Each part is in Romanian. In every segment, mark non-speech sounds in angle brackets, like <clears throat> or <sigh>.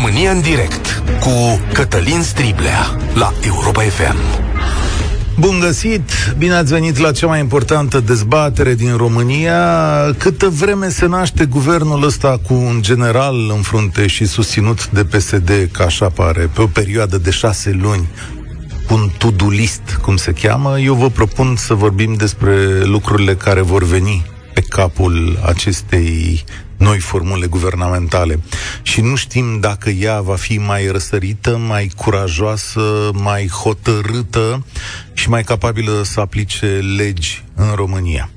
România în direct cu Cătălin Striblea la Europa FM. Bun găsit! Bine ați venit la cea mai importantă dezbatere din România. Câtă vreme se naște guvernul ăsta cu un general în frunte și susținut de PSD, ca așa pare, pe o perioadă de șase luni, cu un to list, cum se cheamă, eu vă propun să vorbim despre lucrurile care vor veni pe capul acestei noi formule guvernamentale. Și nu știm dacă ea va fi mai răsărită, mai curajoasă, mai hotărâtă și mai capabilă să aplice legi în România.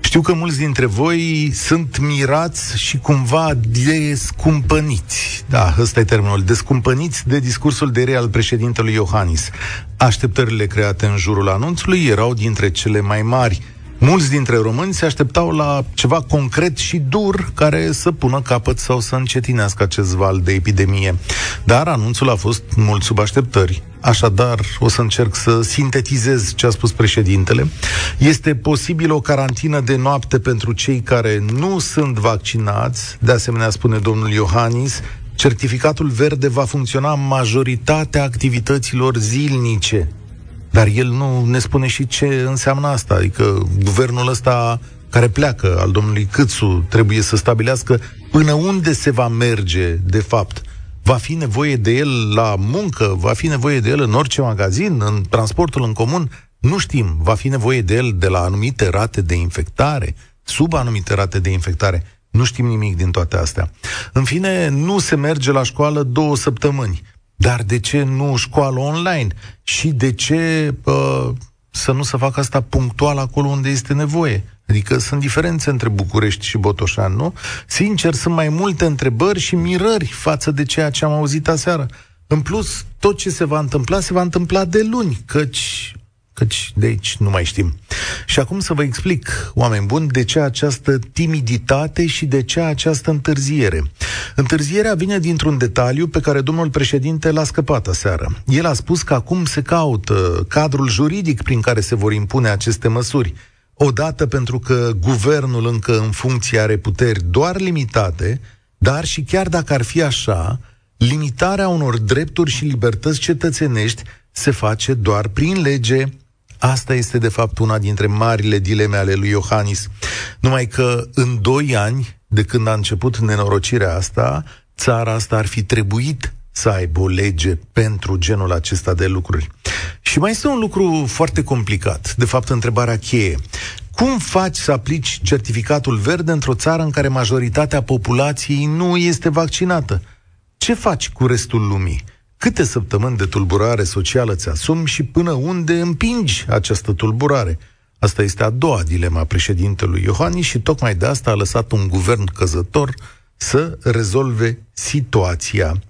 Știu că mulți dintre voi sunt mirați și cumva descumpăniți. Da, ăsta e termenul. Descumpăniți de discursul de re al președintelui Iohannis. Așteptările create în jurul anunțului erau dintre cele mai mari Mulți dintre români se așteptau la ceva concret și dur care să pună capăt sau să încetinească acest val de epidemie. Dar anunțul a fost mult sub așteptări. Așadar, o să încerc să sintetizez ce a spus președintele. Este posibil o carantină de noapte pentru cei care nu sunt vaccinați, de asemenea spune domnul Iohannis, certificatul verde va funcționa majoritatea activităților zilnice dar el nu ne spune și ce înseamnă asta. Adică guvernul ăsta care pleacă, al domnului Câțu, trebuie să stabilească până unde se va merge, de fapt. Va fi nevoie de el la muncă, va fi nevoie de el în orice magazin, în transportul în comun, nu știm. Va fi nevoie de el de la anumite rate de infectare, sub anumite rate de infectare. Nu știm nimic din toate astea. În fine, nu se merge la școală două săptămâni. Dar de ce nu școală online? Și de ce uh, să nu se facă asta punctual acolo unde este nevoie? Adică sunt diferențe între București și Botoșan, nu? Sincer, sunt mai multe întrebări și mirări față de ceea ce am auzit aseară. În plus, tot ce se va întâmpla, se va întâmpla de luni, căci căci de aici nu mai știm. Și acum să vă explic, oameni buni, de ce această timiditate și de ce această întârziere. Întârzierea vine dintr-un detaliu pe care domnul președinte l-a scăpat aseară. El a spus că acum se caută cadrul juridic prin care se vor impune aceste măsuri. Odată pentru că guvernul încă în funcție are puteri doar limitate, dar și chiar dacă ar fi așa, limitarea unor drepturi și libertăți cetățenești se face doar prin lege, Asta este, de fapt, una dintre marile dileme ale lui Iohannis. Numai că în doi ani, de când a început nenorocirea asta, țara asta ar fi trebuit să aibă o lege pentru genul acesta de lucruri. Și mai este un lucru foarte complicat, de fapt întrebarea cheie. Cum faci să aplici certificatul verde într-o țară în care majoritatea populației nu este vaccinată? Ce faci cu restul lumii? Câte săptămâni de tulburare socială ți asumi și până unde împingi această tulburare? Asta este a doua dilema președintelui Iohannis și tocmai de asta a lăsat un guvern căzător să rezolve situația.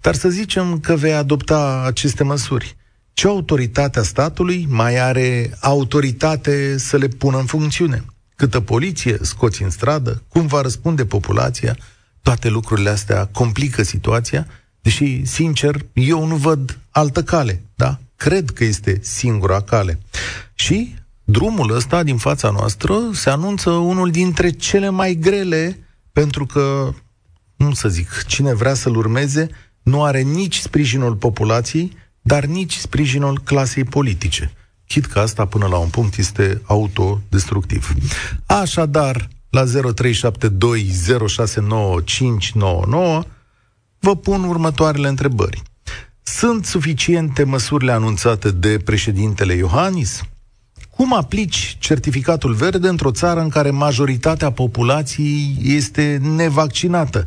Dar să zicem că vei adopta aceste măsuri. Ce autoritate a statului mai are autoritate să le pună în funcțiune? Câtă poliție scoți în stradă? Cum va răspunde populația? Toate lucrurile astea complică situația Deși, sincer, eu nu văd altă cale, da? Cred că este singura cale. Și drumul ăsta din fața noastră se anunță unul dintre cele mai grele, pentru că, nu să zic, cine vrea să-l urmeze nu are nici sprijinul populației, dar nici sprijinul clasei politice. Chit că asta până la un punct este autodestructiv. Așadar, la 0372069599 vă pun următoarele întrebări. Sunt suficiente măsurile anunțate de președintele Iohannis? Cum aplici certificatul verde într-o țară în care majoritatea populației este nevaccinată?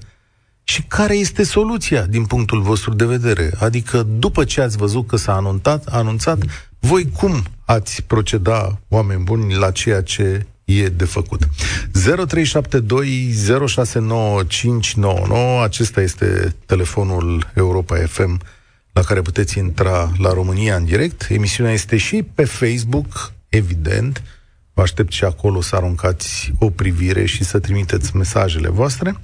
Și care este soluția din punctul vostru de vedere? Adică după ce ați văzut că s-a anunțat, anunțat voi cum ați proceda, oameni buni, la ceea ce e de făcut. 0372069599, acesta este telefonul Europa FM la care puteți intra la România în direct. Emisiunea este și pe Facebook, evident. Vă aștept și acolo să aruncați o privire și să trimiteți mesajele voastre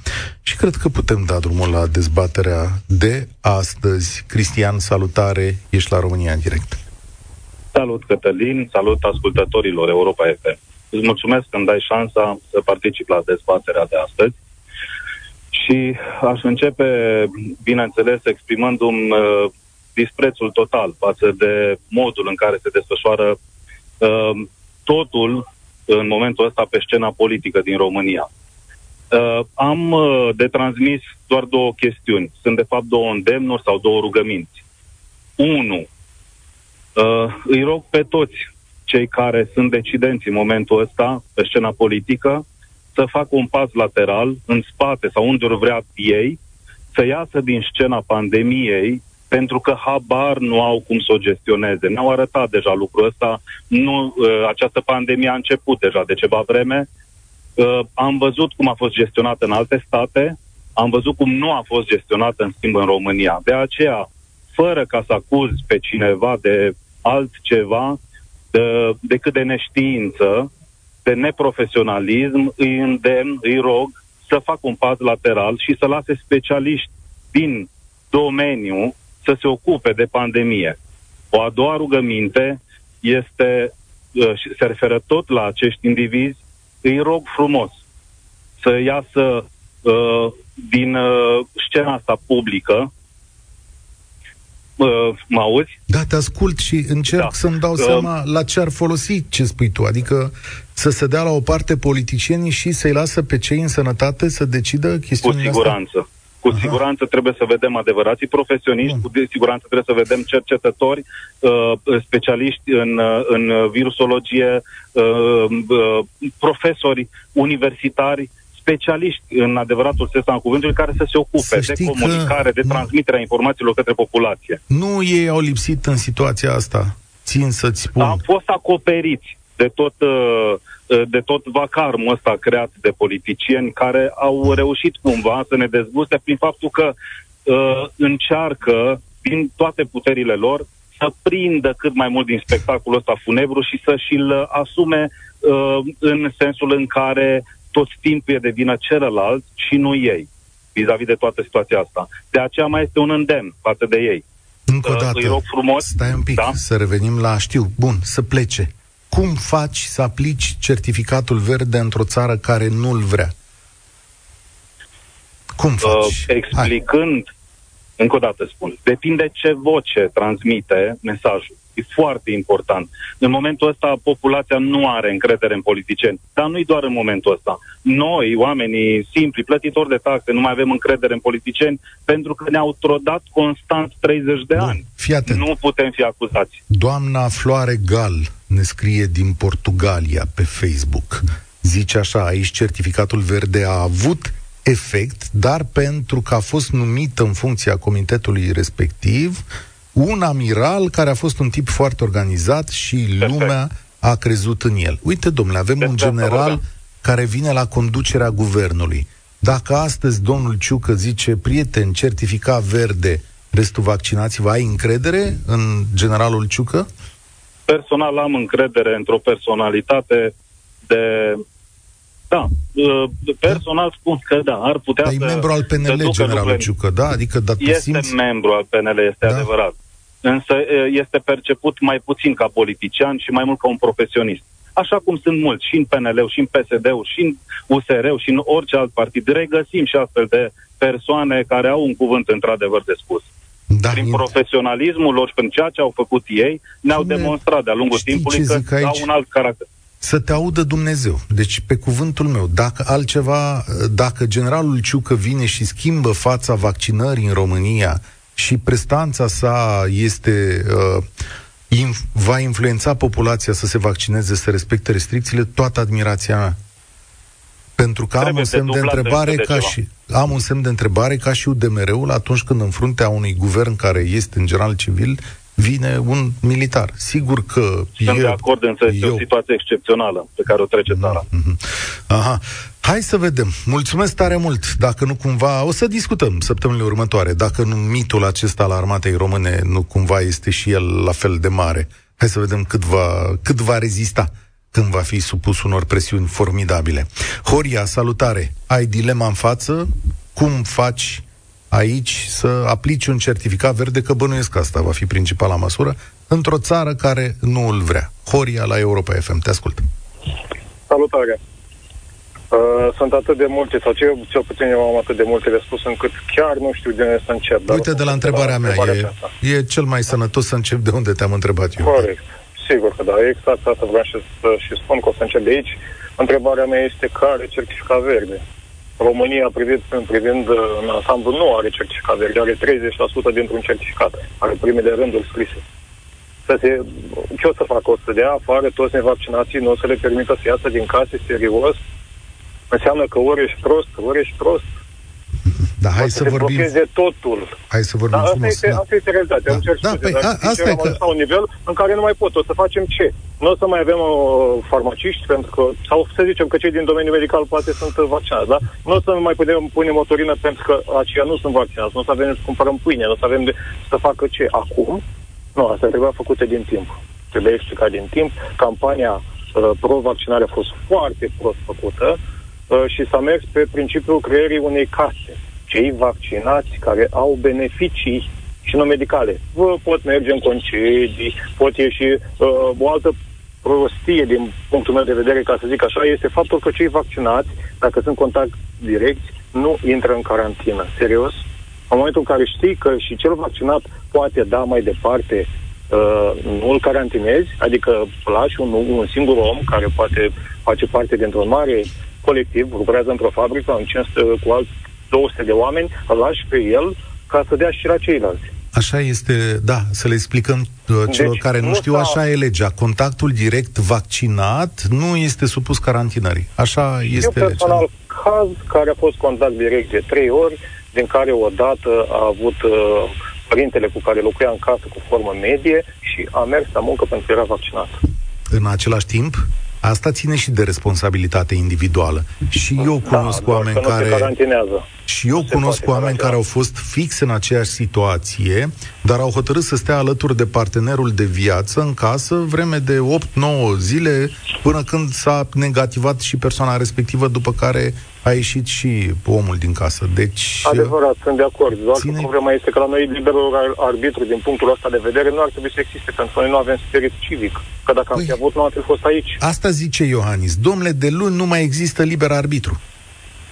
și cred că putem da drumul la dezbaterea de astăzi. Cristian, salutare, ești la România în direct. Salut, Cătălin, salut ascultătorilor Europa FM. Îți mulțumesc că îmi dai șansa să particip la dezbaterea de astăzi. Și aș începe, bineînțeles, exprimându-mi uh, disprețul total față de modul în care se desfășoară uh, totul în momentul ăsta pe scena politică din România. Uh, am uh, de transmis doar două chestiuni. Sunt, de fapt, două îndemnuri sau două rugăminți. Unu, uh, îi rog pe toți cei care sunt decidenți în momentul ăsta pe scena politică să facă un pas lateral, în spate sau unde vrea ei, să iasă din scena pandemiei, pentru că habar nu au cum să o gestioneze. Ne-au arătat deja lucrul ăsta. Nu, uh, această pandemie a început deja de ceva vreme. Uh, am văzut cum a fost gestionată în alte state, am văzut cum nu a fost gestionată în schimb în România. De aceea, fără ca să acuz pe cineva de altceva de, decât de neștiință, de neprofesionalism, îi îndemn, îi rog să facă un pas lateral și să lase specialiști din domeniu să se ocupe de pandemie. O a doua rugăminte este, uh, se referă tot la acești indivizi, îi rog frumos să iasă uh, din uh, scena asta publică, Uh, mă auzi? Da, te ascult și încerc da. să-mi dau uh, seama la ce ar folosi ce spui tu. Adică să se dea la o parte politicienii și să-i lasă pe cei în sănătate să decidă chestiunile Cu siguranță. Astea? Cu Aha. siguranță trebuie să vedem adevărații profesioniști, Bun. cu siguranță trebuie să vedem cercetători, uh, specialiști în, uh, în virusologie, uh, uh, profesori universitari, specialiști în adevăratul sens al cuvântului care să se ocupe să de comunicare, de transmiterea informațiilor către populație. Nu ei au lipsit în situația asta, țin să-ți spun. Am fost acoperiți de tot, uh, uh, de tot vacarmul ăsta creat de politicieni care au reușit cumva să ne dezguste prin faptul că uh, încearcă din toate puterile lor să prindă cât mai mult din spectacolul ăsta funebru și să și-l asume uh, în sensul în care tot timpul e de vină celălalt și nu ei, vis-a-vis de toată situația asta. De aceea mai este un îndemn față de ei. Încă o dată, îi rog frumos, stai un pic, da? să revenim la, știu, bun, să plece. Cum faci să aplici certificatul verde într-o țară care nu-l vrea? Cum uh, faci? Uh, explicând, Hai. Încă o dată spun, depinde ce voce transmite mesajul. E foarte important. În momentul ăsta, populația nu are încredere în politicieni. Dar nu-i doar în momentul ăsta. Noi, oamenii simpli, plătitori de taxe, nu mai avem încredere în politicieni pentru că ne-au trodat constant 30 de Bun, ani. Fii atent. Nu putem fi acuzați. Doamna Floare Gal ne scrie din Portugalia pe Facebook. Zice așa, aici certificatul verde a avut efect, dar pentru că a fost numit în funcția comitetului respectiv, un amiral care a fost un tip foarte organizat și Perfect. lumea a crezut în el. Uite, domnule, avem Perfect. un general care vine la conducerea guvernului. Dacă astăzi domnul Ciucă zice, prieten, certificat verde, restul vaccinați-vă, ai încredere în generalul Ciucă? Personal am încredere într-o personalitate de... Da, uh, personal spun că da, ar putea Ai să... membru al PNL, generalul Ciucă, da? Adică, da, este simți... membru al PNL, este da? adevărat însă este perceput mai puțin ca politician și mai mult ca un profesionist. Așa cum sunt mulți și în PNL-ul, și în PSD-ul, și în USR-ul, și în orice alt partid, regăsim și astfel de persoane care au un cuvânt într-adevăr de spus. Da, Prin profesionalismul lor și prin ceea ce au făcut ei, ne-au Cine... demonstrat de-a lungul timpului că aici? au un alt caracter să te audă Dumnezeu. Deci, pe cuvântul meu, dacă altceva, dacă generalul Ciucă vine și schimbă fața vaccinării în România și prestanța sa este uh, inf- va influența populația să se vaccineze, să respecte restricțiile, toată admirația mea. Pentru că am un semn de întrebare ca și am un semn de întrebare ca și UDMR-ul atunci când în fruntea unui guvern care este în general civil vine un militar. Sigur că Sunt e, de acord, însă este eu... o situație excepțională pe care o trece țara. Mm-hmm. Aha. Hai să vedem. Mulțumesc tare mult. Dacă nu cumva, o să discutăm săptămânile următoare, dacă nu mitul acesta al armatei române nu cumva este și el la fel de mare. Hai să vedem cât va, cât va rezista când va fi supus unor presiuni formidabile. Horia, salutare! Ai dilema în față? Cum faci aici să aplici un certificat verde, că bănuiesc asta va fi principala măsură, într-o țară care nu îl vrea. Horia la Europa FM, te ascult. Salutare! Uh, sunt atât de multe, sau cel, cel puțin eu am atât de multe de spus, încât chiar nu știu de unde să încep. Dar Uite, de la întrebarea mea, e, e cel mai sănătos să încep de unde te-am întrebat eu. Corect, sigur că da, exact asta vreau și, și spun că o să încep de aici. Întrebarea mea este care certificat verde? România, privind, privind uh, în ansamblu, nu are certificat verde, are 30% dintr-un certificat, are primele rânduri scrise. Să se, ce o să facă? O să dea afară toți nevaccinații, nu o să le permită să iasă din case serios, înseamnă că ori ești prost, ori ești prost. Da, hai să, să vorbim... de totul. Hai să vorbim da, frumos. Asta este, da. asta este realitatea. Da. Da, da, păi, a, asta e că... la un nivel în care nu mai pot. O să facem ce? Nu o să mai avem uh, farmaciști, pentru că, sau să zicem că cei din domeniul medical poate sunt vaccinați, da? Nu o să mai putem pune motorină pentru că aceia nu sunt vaccinați. Nu o să avem să cumpărăm pâine, nu o să avem de, să facă ce? Acum? Nu, asta trebuia făcută din timp. Trebuie explicat din timp. Campania uh, pro-vaccinare a fost foarte prost făcută Uh, și s-a mers pe principiul creierii unei case. Cei vaccinați care au beneficii și nu medicale. Vă pot merge în concedii, pot ieși uh, o altă prostie din punctul meu de vedere, ca să zic așa, este faptul că cei vaccinați, dacă sunt contact direct, nu intră în carantină. Serios? În momentul în care știi că și cel vaccinat poate da mai departe, uh, nu îl carantinezi, adică lași un, un singur om care poate face parte dintr-o mare colectiv, lucrează într-o fabrică, în 500, cu alți 200 de oameni, îl lași pe el ca să dea și la ceilalți. Așa este, da, să le explicăm uh, celor deci, care nu, nu știu, așa e legea. Contactul direct vaccinat nu este supus carantinării. Așa este Eu personal legea. caz care a fost contact direct de trei ori, din care o dată a avut uh, părintele cu care locuia în casă cu formă medie și a mers la muncă pentru că era vaccinat. În același timp? Asta ține și de responsabilitate individuală. Și eu da, cunosc da, oameni care... Și eu se cunosc oameni care au fost fix în aceeași situație, dar au hotărât să stea alături de partenerul de viață în casă vreme de 8-9 zile până când s-a negativat și persoana respectivă, după care a ieșit și omul din casă. Deci, Adevărat, sunt de acord. Doar ține... că problema este că la noi liberul arbitru, din punctul ăsta de vedere, nu ar trebui să existe, pentru că noi nu avem spirit civic. Că dacă păi, am fi avut, nu am fi fost aici. Asta zice Iohannis. Domnule, de luni nu mai există liber arbitru.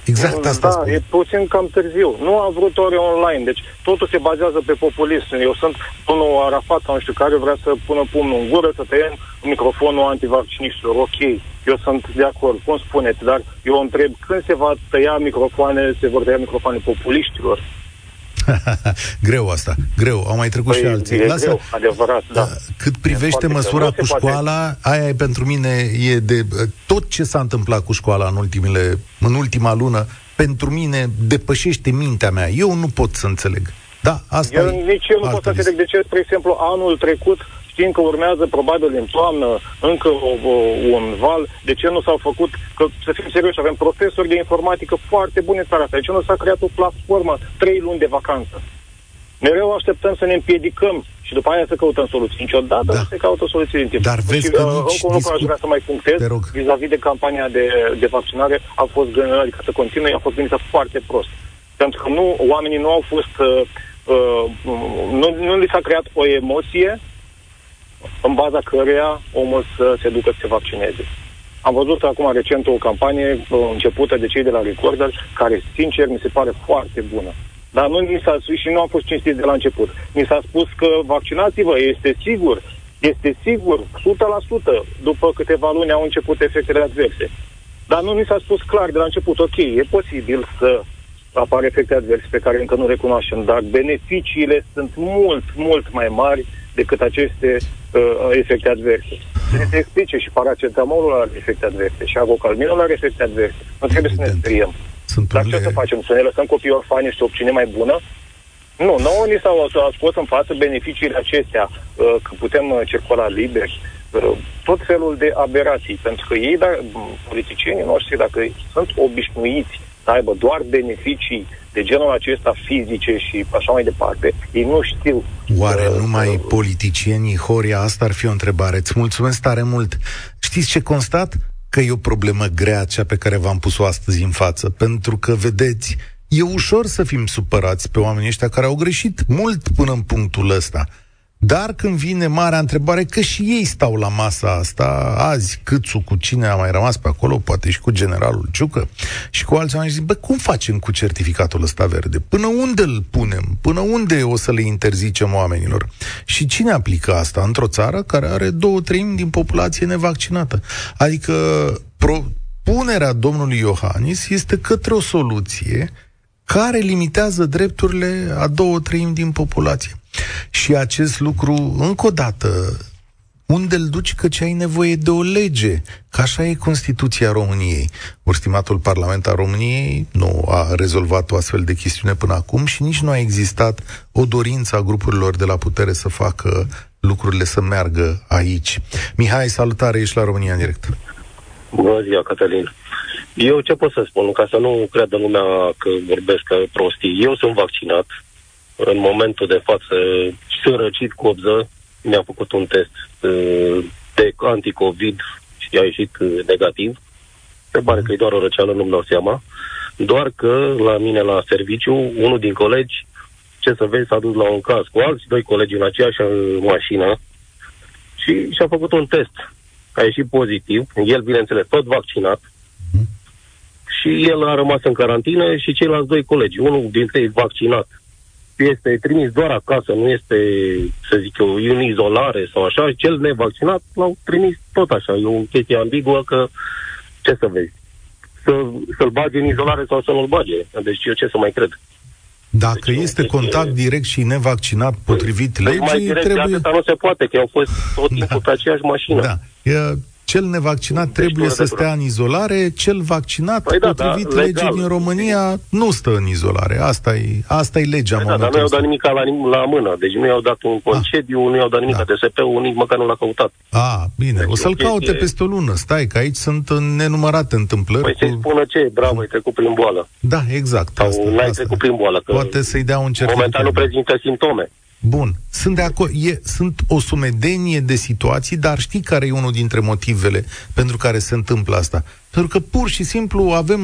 Exact asta Da, spun. e puțin cam târziu. Nu a vrut ore online, deci totul se bazează pe populism. Eu sunt unul Arafat sau nu știu care vrea să pună pumnul în gură, să tăiem microfonul antivacciniștilor. Ok, eu sunt de acord, cum spuneți, dar eu întreb când se va tăia microfoane, se vor tăia microfoane populiștilor. <laughs> greu asta, greu. Au mai trecut păi, și alții. E Lasă, greu, adevărat, da. Cât privește măsura cu școala, poate... aia e pentru mine e de tot ce s-a întâmplat cu școala în ultimele în ultima lună, pentru mine depășește mintea mea. Eu nu pot să înțeleg. Da, asta eu, e nici eu nu pot să înțeleg de ce, spre exemplu, anul trecut știm că urmează probabil în toamnă încă o, o, un val. De ce nu s-au făcut? Că, să fim serioși, avem profesori de informatică foarte buni în țara asta. De ce nu s-a creat o platformă trei luni de vacanță? Mereu așteptăm să ne împiedicăm și după aia să căutăm soluții. Niciodată da. nu se caută soluții din timp. Dar vezi și, că uh, nici încă un lucru aș vrea să mai punctez. Vis-a-vis de campania de, de vaccinare a fost gândită, adică să continue, a fost gândită foarte prost. Pentru că nu, oamenii nu au fost... Uh, uh, nu, nu li s-a creat o emoție în baza căreia omul să se ducă să se vaccineze. Am văzut acum recent o campanie uh, începută de cei de la Recorder, care, sincer, mi se pare foarte bună. Dar nu ni s-a spus și nu am fost cinstit de la început. Mi s-a spus că vaccinați-vă, este sigur, este sigur, 100%, după câteva luni au început efectele adverse. Dar nu ni s-a spus clar de la început, ok, e posibil să apare efecte adverse pe care încă nu recunoaștem, dar beneficiile sunt mult, mult mai mari decât aceste uh, efecte adverse. Să se explice și paracetamolul are efecte adverse și avocalminul are efecte adverse. Nu trebuie Evident. să ne speriem. Sunt Dar ce să facem? Să ne lăsăm copiii orfani și să obținem mai bună? Nu, nouă ni s-au scos în față beneficiile acestea, uh, că putem uh, circula liber, uh, tot felul de aberații, pentru că ei, dar, politicienii noștri, dacă sunt obișnuiți să aibă doar beneficii de genul acesta fizice și așa mai departe, ei nu știu. Oare uh, numai uh, politicienii, Horia, asta ar fi o întrebare. Îți mulțumesc tare mult. Știți ce constat? Că e o problemă grea cea pe care v-am pus-o astăzi în față, pentru că, vedeți, e ușor să fim supărați pe oamenii ăștia care au greșit mult până în punctul ăsta. Dar când vine marea întrebare, că și ei stau la masa asta, azi Câțu cu cine a mai rămas pe acolo, poate și cu generalul Ciucă și cu alții oameni, zic, bă, cum facem cu certificatul ăsta verde? Până unde îl punem? Până unde o să le interzicem oamenilor? Și cine aplică asta într-o țară care are două treimi din populație nevaccinată? Adică propunerea domnului Iohannis este către o soluție care limitează drepturile a două treimi din populație. Și acest lucru, încă o dată, unde îl duci că ce ai nevoie de o lege, că așa e Constituția României. Urstimatul Parlament al României nu a rezolvat o astfel de chestiune până acum și nici nu a existat o dorință a grupurilor de la putere să facă lucrurile să meargă aici. Mihai, salutare, ești la România în direct. Bună ziua, Cătălin. Eu ce pot să spun, ca să nu creadă lumea că vorbesc ca prostii. Eu sunt vaccinat. În momentul de față sunt răcit cu obză. Mi-a făcut un test uh, de anticovid și a ieșit uh, negativ. Se pare că e doar o răceală, nu-mi dau seama. Doar că la mine la serviciu, unul din colegi, ce să vezi, s-a dus la un caz cu alți doi colegi în aceeași mașină și și-a făcut un test. A ieșit pozitiv, el, bineînțeles, tot vaccinat, și el a rămas în carantină și ceilalți doi colegi, unul dintre ei vaccinat, este trimis doar acasă, nu este, să zic eu, în izolare sau așa, cel nevaccinat l-au trimis tot așa. E o chestie ambiguă că, ce să vezi, să, să-l bage în izolare sau să nu-l bage. Deci eu ce să mai cred. Dacă deci, este contact e... direct și nevaccinat potrivit păi, legii, mai direct trebuie... de nu se poate, că au fost tot timpul da. pe aceeași mașină. Da. E, cel nevaccinat deci trebuie să stea în izolare, cel vaccinat, păi da, potrivit da, legii din România, nu stă în izolare. Asta e, asta e legea păi da, dar nu i-au dat nimic la, la mână. Deci nu i-au dat un ah. concediu, ah. nu i-au dat nimic da. DSP-ul, nici măcar nu l-a căutat. Ah, bine. Deci o să-l chestie... caute peste o lună. Stai, că aici sunt nenumărate întâmplări. Păi cu... să-i spună ce, bravo, ai trecut prin boală. Da, exact. Sau asta, n-ai asta. trecut prin boală. Că Poate să-i dea un certificat. Momentan nu prezintă simptome. Bun, sunt de acord. E, sunt o sumedenie de situații, dar știi care e unul dintre motivele pentru care se întâmplă asta? Pentru că pur și simplu avem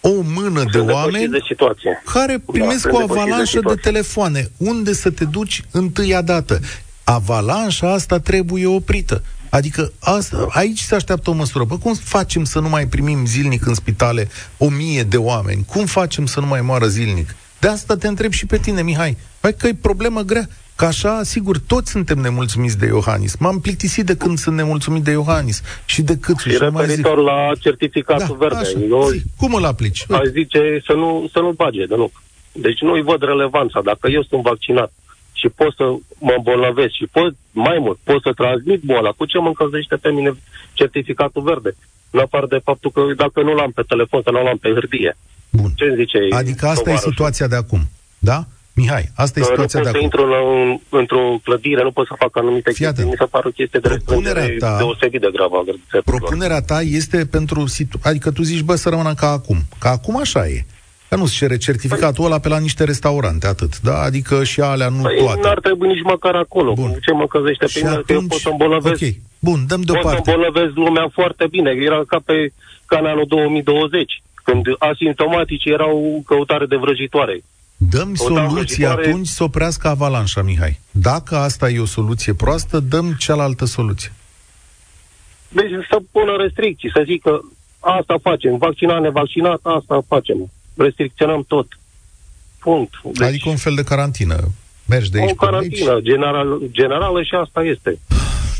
o mână sunt de oameni de situație. care da, primesc da, o avalanșă de, de telefoane. Unde să te duci întâia dată? Avalanșa asta trebuie oprită. Adică asta, aici se așteaptă o măsură. Bă, cum facem să nu mai primim zilnic în spitale o mie de oameni? Cum facem să nu mai moară zilnic? De asta te întreb și pe tine, Mihai. Păi că e problemă grea. Că așa, sigur, toți suntem nemulțumiți de Iohannis. M-am plictisit de când sunt nemulțumit de Iohannis și de cât și referitor la certificatul da, verde. Așa, Eu zi, cum îl aplici? Aș zice să nu, să nu bage de nu. Deci nu-i văd relevanța. Dacă eu sunt vaccinat și pot să mă îmbolnăvesc și pot, mai mult, pot să transmit boala, cu ce mă încălzește pe mine certificatul verde? În afară de faptul că dacă nu l-am pe telefon, să nu l-am pe hârtie. Bun. Ce zice Adică asta e situația de acum, da? Mihai, asta e situația de acum. Nu pot să intru la într-o clădire, nu pot să fac anumite Fii chestii. Mi se pare o chestie de răspundere ta, deosebit de gravă. Propunerea ta este pentru... Situ- adică tu zici, bă, să rămână ca acum. Ca acum așa e. Că nu-ți cere certificatul păi, ăla pe la niște restaurante, atât, da? Adică și alea nu păi toate. n-ar trebui nici măcar acolo. Bun. Ce mă căzește pe mine, că eu pot să îmbolnăvesc. Ok, bun, dăm deoparte. Pot să îmbolnăvesc lumea foarte bine. Era ca pe canalul 2020, când asimptomatici erau căutare de vrăjitoare. Dăm soluții atunci să oprească avalanșa, Mihai. Dacă asta e o soluție proastă, dăm cealaltă soluție. Deci să pună restricții, să zică asta facem, vaccinat, nevaccinat, asta facem. Restricționăm tot. Punct. Deci, adică un fel de carantină. Mergi de aici O carantină aici. general, generală și asta este.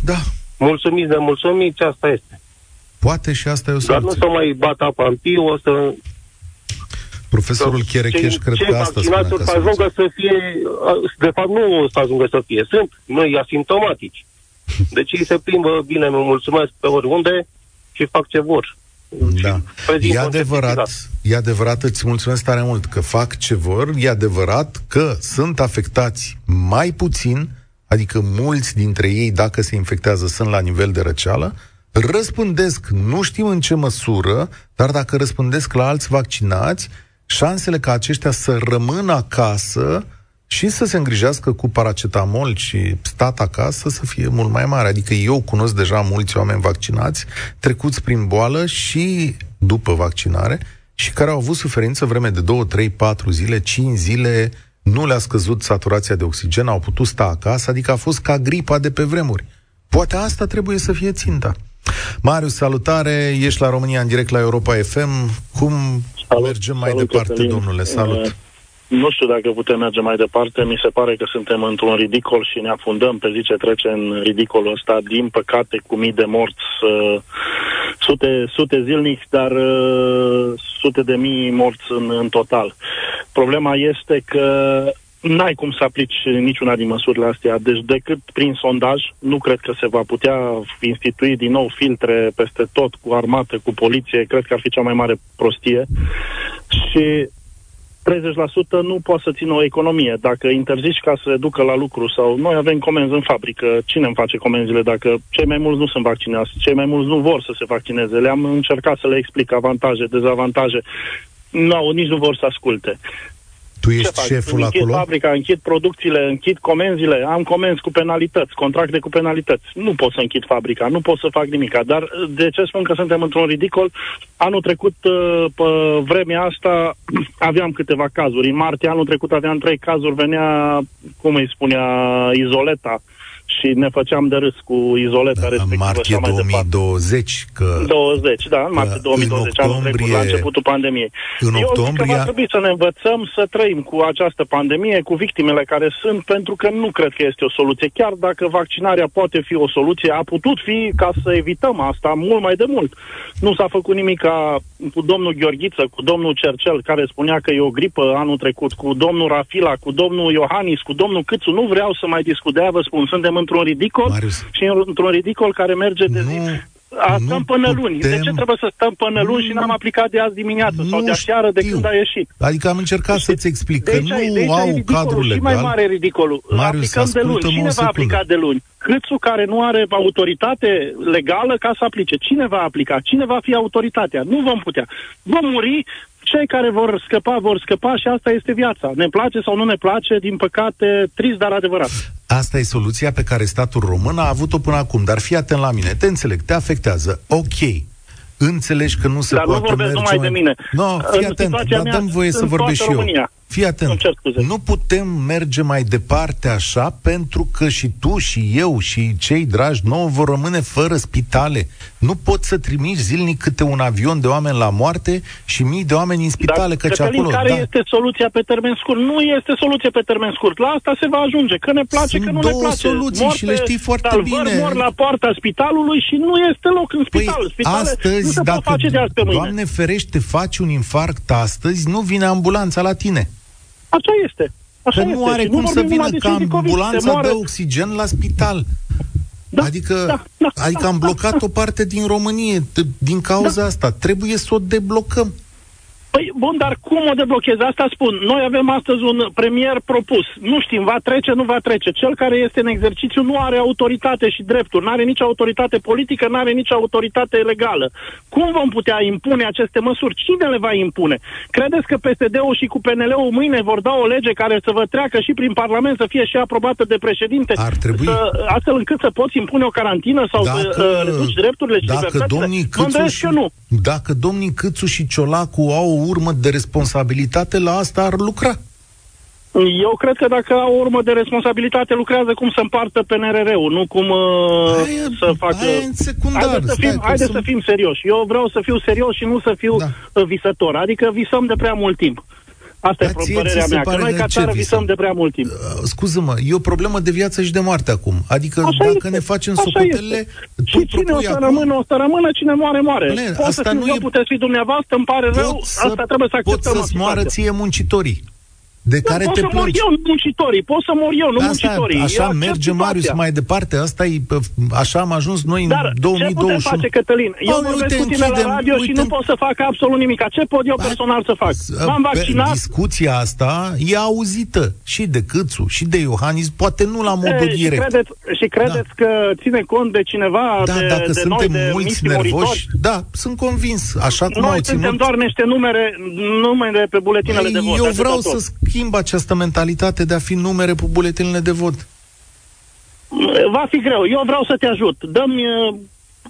Da. Mulțumiți, nemulțumiți, asta este. Poate și asta e o soluție. Dar nu să mai bat apa în piu, o să Profesorul Cherecheș cred că asta spune să ajungă să fie, de fapt nu o să ajungă să fie, sunt noi asimptomatici. Deci ei se plimbă bine, mă mulțumesc pe oriunde și fac ce vor. Da. E adevărat, e adevărat, îți mulțumesc tare mult că fac ce vor, e adevărat că sunt afectați mai puțin, adică mulți dintre ei, dacă se infectează, sunt la nivel de răceală, răspândesc, nu știm în ce măsură, dar dacă răspândesc la alți vaccinați, șansele ca aceștia să rămână acasă și să se îngrijească cu paracetamol și stat acasă să fie mult mai mare. Adică eu cunosc deja mulți oameni vaccinați, trecuți prin boală și după vaccinare și care au avut suferință vreme de 2, 3, 4 zile, 5 zile nu le-a scăzut saturația de oxigen, au putut sta acasă, adică a fost ca gripa de pe vremuri. Poate asta trebuie să fie ținta. Marius, salutare, ești la România în direct la Europa FM. Cum salut, mergem mai salut, departe, Cătălin. domnule? Salut! Uh, nu știu dacă putem merge mai departe. Mi se pare că suntem într-un ridicol și ne afundăm pe zi ce trece în ridicolul ăsta, din păcate, cu mii de morți, uh, sute, sute zilnic, dar uh, sute de mii morți în, în total. Problema este că n-ai cum să aplici niciuna din măsurile astea. Deci decât prin sondaj, nu cred că se va putea institui din nou filtre peste tot cu armată, cu poliție. Cred că ar fi cea mai mare prostie. Și 30% nu poate să țină o economie. Dacă interzici ca să se ducă la lucru sau noi avem comenzi în fabrică, cine îmi face comenzile dacă cei mai mulți nu sunt vaccinați, cei mai mulți nu vor să se vaccineze. Le-am încercat să le explic avantaje, dezavantaje. Nu, nici nu vor să asculte. Tu ești Ce șeful închid acolo? fabrica, închid producțiile, închid comenzile, am comenzi cu penalități, contracte cu penalități. Nu pot să închid fabrica, nu pot să fac nimic. Dar de ce spun că suntem într-un ridicol? Anul trecut, uh, pe vremea asta, <clears throat> aveam câteva cazuri. În martie anul trecut aveam trei cazuri, venea, cum îi spunea, izoleta și ne făceam de râs cu izoleta da, respectivă. În martie 2020, că... 20, da, în martie 2020, în octombrie, trecut, la începutul pandemiei. În Eu octombrie... zic că va trebui să ne învățăm să trăim cu această pandemie, cu victimele care sunt, pentru că nu cred că este o soluție. Chiar dacă vaccinarea poate fi o soluție, a putut fi ca să evităm asta mult mai de mult. Nu s-a făcut nimic ca cu domnul Gheorghiță, cu domnul Cercel, care spunea că e o gripă anul trecut, cu domnul Rafila, cu domnul Iohannis, cu domnul Câțu. Nu vreau să mai discut de vă spun, suntem suntem într-un ridicol Marius. și într-un ridicol care merge de zi. A, stăm până putem... luni. De ce trebuie să stăm până luni nu, și n-am aplicat de azi dimineață sau de aseară de când a ieșit? Adică am încercat deci, să-ți explic că nu au cadrul legal. Și mai mare ridicolul. Marius, Aplicăm de luni. Cine va aplica de luni? Câțu care nu are autoritate legală ca să aplice. Cine va aplica? Cine va fi autoritatea? Nu vom putea. Vom muri cei care vor scăpa, vor scăpa și asta este viața. Ne place sau nu ne place, din păcate, trist, dar adevărat. Asta e soluția pe care statul român a avut-o până acum, dar fii atent la mine, te înțeleg, te afectează, ok, înțelegi că nu se dar poate nu vorbesc merge numai mai... de mine. No, fii atent, dar dăm voie să vorbesc și eu. România. Fii atent, nu putem merge mai departe așa pentru că și tu și eu și cei dragi nouă vor rămâne fără spitale. Nu poți să trimiți zilnic câte un avion de oameni la moarte și mii de oameni în spitale, Dar, căci acolo... care da. este soluția pe termen scurt? Nu este soluție pe termen scurt. La asta se va ajunge. Că ne place, Sunt că nu ne place. soluții Moarte, și le știi foarte salvări, bine. mor la poarta spitalului și nu este loc în păi, spital. Păi, Spitale astăzi, nu se dacă, face de azi pe mâine. Doamne ferește, faci un infarct astăzi, nu vine ambulanța la tine. Așa este. Așa că nu are cum nu să vină ca ambulanța de oxigen la spital. Da, adică, da, da, adică da, am blocat da, o parte din Românie din cauza da. asta. Trebuie să o deblocăm. Păi, bun, dar cum o deblochezi? Asta spun. Noi avem astăzi un premier propus. Nu știm, va trece, nu va trece. Cel care este în exercițiu nu are autoritate și drepturi, nu are nici autoritate politică, nu are nici autoritate legală. Cum vom putea impune aceste măsuri? Cine le va impune? Credeți că PSD-ul și cu PNL-ul mâine vor da o lege care să vă treacă și prin Parlament să fie și aprobată de președinte? Ar trebui. Să, astfel încât să poți impune o carantină sau dacă, să uh, reduci drepturile și dacă libertățile? Domnii Câțu și, nu. Dacă domnii Câțu și Ciolacu au urmă de responsabilitate, la asta ar lucra. Eu cred că dacă au o urmă de responsabilitate, lucrează cum să împartă PNRR-ul, nu cum uh, aia, să facă... Aia secundar. Haideți să fim, haide să... să fim serioși. Eu vreau să fiu serios și nu să fiu da. visător. Adică visăm de prea mult timp. Asta Dar e părerea mea, că noi ca țară visăm de prea mult timp. Uh, scuză-mă, e o problemă de viață și de moarte acum. Adică așa dacă este. ne facem socotelele... Și cine o să acum... rămână, o să rămână, cine moare, moare. Bine, Poate asta să nu e... puteți fi dumneavoastră, îmi pare rău, să, asta trebuie să acceptăm. Pot să-ți moară ție muncitorii de nu, care pot te să mor eu, muncitorii. Pot să mor eu, nu asta, muncitorii. Așa merge Marius mai departe. Asta e, așa am ajuns noi Dar în 2021. ce putem face, Cătălin? Eu oh, vorbesc cu tine la radio uite, și nu pot să fac absolut nimic. Ce pot eu personal să fac? M-am vaccinat. Discuția asta e auzită și de Câțu, și de Iohannis, poate nu la modul e, direct. Și credeți, și credeți da. că ține cont de cineva, da, de, dacă de suntem noi, mulți de nervoși, da, sunt convins. Așa cum noi au ținut... suntem doar niște numere, numere pe buletinele de vot. Eu vreau să schimb această mentalitate de a fi numere pe buletinele de vot? Va fi greu. Eu vreau să te ajut. Dă-mi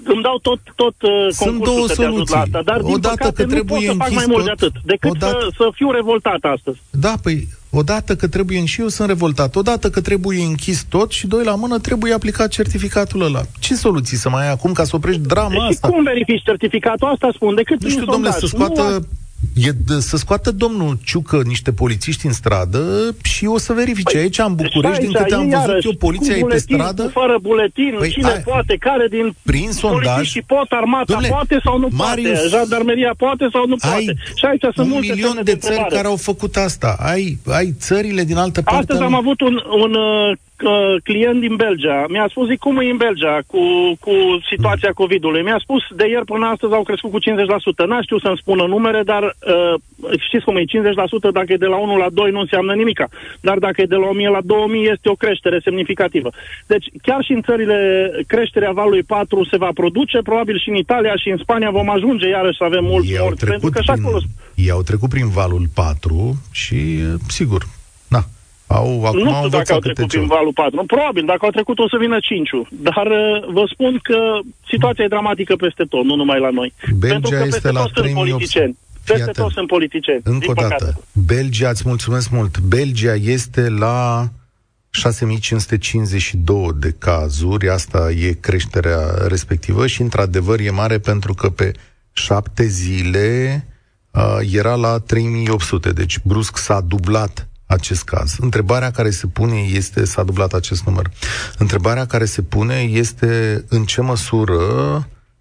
îmi dau tot, tot uh, Sunt două să soluții. la asta, dar din Odată păcate că trebuie nu pot să fac mai mult de atât, decât Odată... să, să fiu revoltat astăzi. Da, păi odată că trebuie, și eu sunt revoltat, odată că trebuie închis tot și doi la mână trebuie aplicat certificatul ăla. Ce soluții să mai ai acum ca să oprești drama deci asta? cum verifici certificatul? Asta spun, decât Nu știu, domnule, să scoată nu e de, să scoată domnul Ciucă niște polițiști în stradă și o să verifice. Păi, aici, în București, din câte am văzut eu, poliția e pe stradă... fără buletin, păi, cine ai, poate, care din prin sondaj, și pot, armata domnule, poate sau nu Marius, poate, jandarmeria poate sau nu poate. Și aici sunt un multe milion de, de țări care au făcut asta. Ai, ai țările din altă parte... Astăzi am avut un, un uh, uh, client din Belgia. Mi-a spus, zic, cum e în Belgia cu, cu situația mm. COVID-ului? Mi-a spus, de ieri până astăzi au crescut cu 50%. N-a știu să-mi spună numere, dar uh, știți cum e, 50% dacă e de la 1 la 2 nu înseamnă nimica. Dar dacă e de la 1000 la 2000 este o creștere semnificativă. Deci chiar și în țările creșterea valului 4 se va produce, probabil și în Italia și în Spania vom ajunge iarăși să avem mulți morți. Pentru că și acolo... Ei au trecut prin valul 4 și, sigur, au, acum nu știu dacă au trecut prin valul 4. Nu, probabil, dacă au trecut o să vină 5 Dar uh, vă spun că situația e dramatică peste tot, nu numai la noi. Belgia Pentru că peste este la tot 3 sunt politicieni. Peste tot sunt politicieni. Încă o dată. Belgia, îți mulțumesc mult. Belgia este la 6552 de cazuri, asta e creșterea respectivă și într-adevăr e mare pentru că pe șapte zile uh, era la 3800, deci brusc s-a dublat acest caz. Întrebarea care se pune este, s-a dublat acest număr, întrebarea care se pune este în ce măsură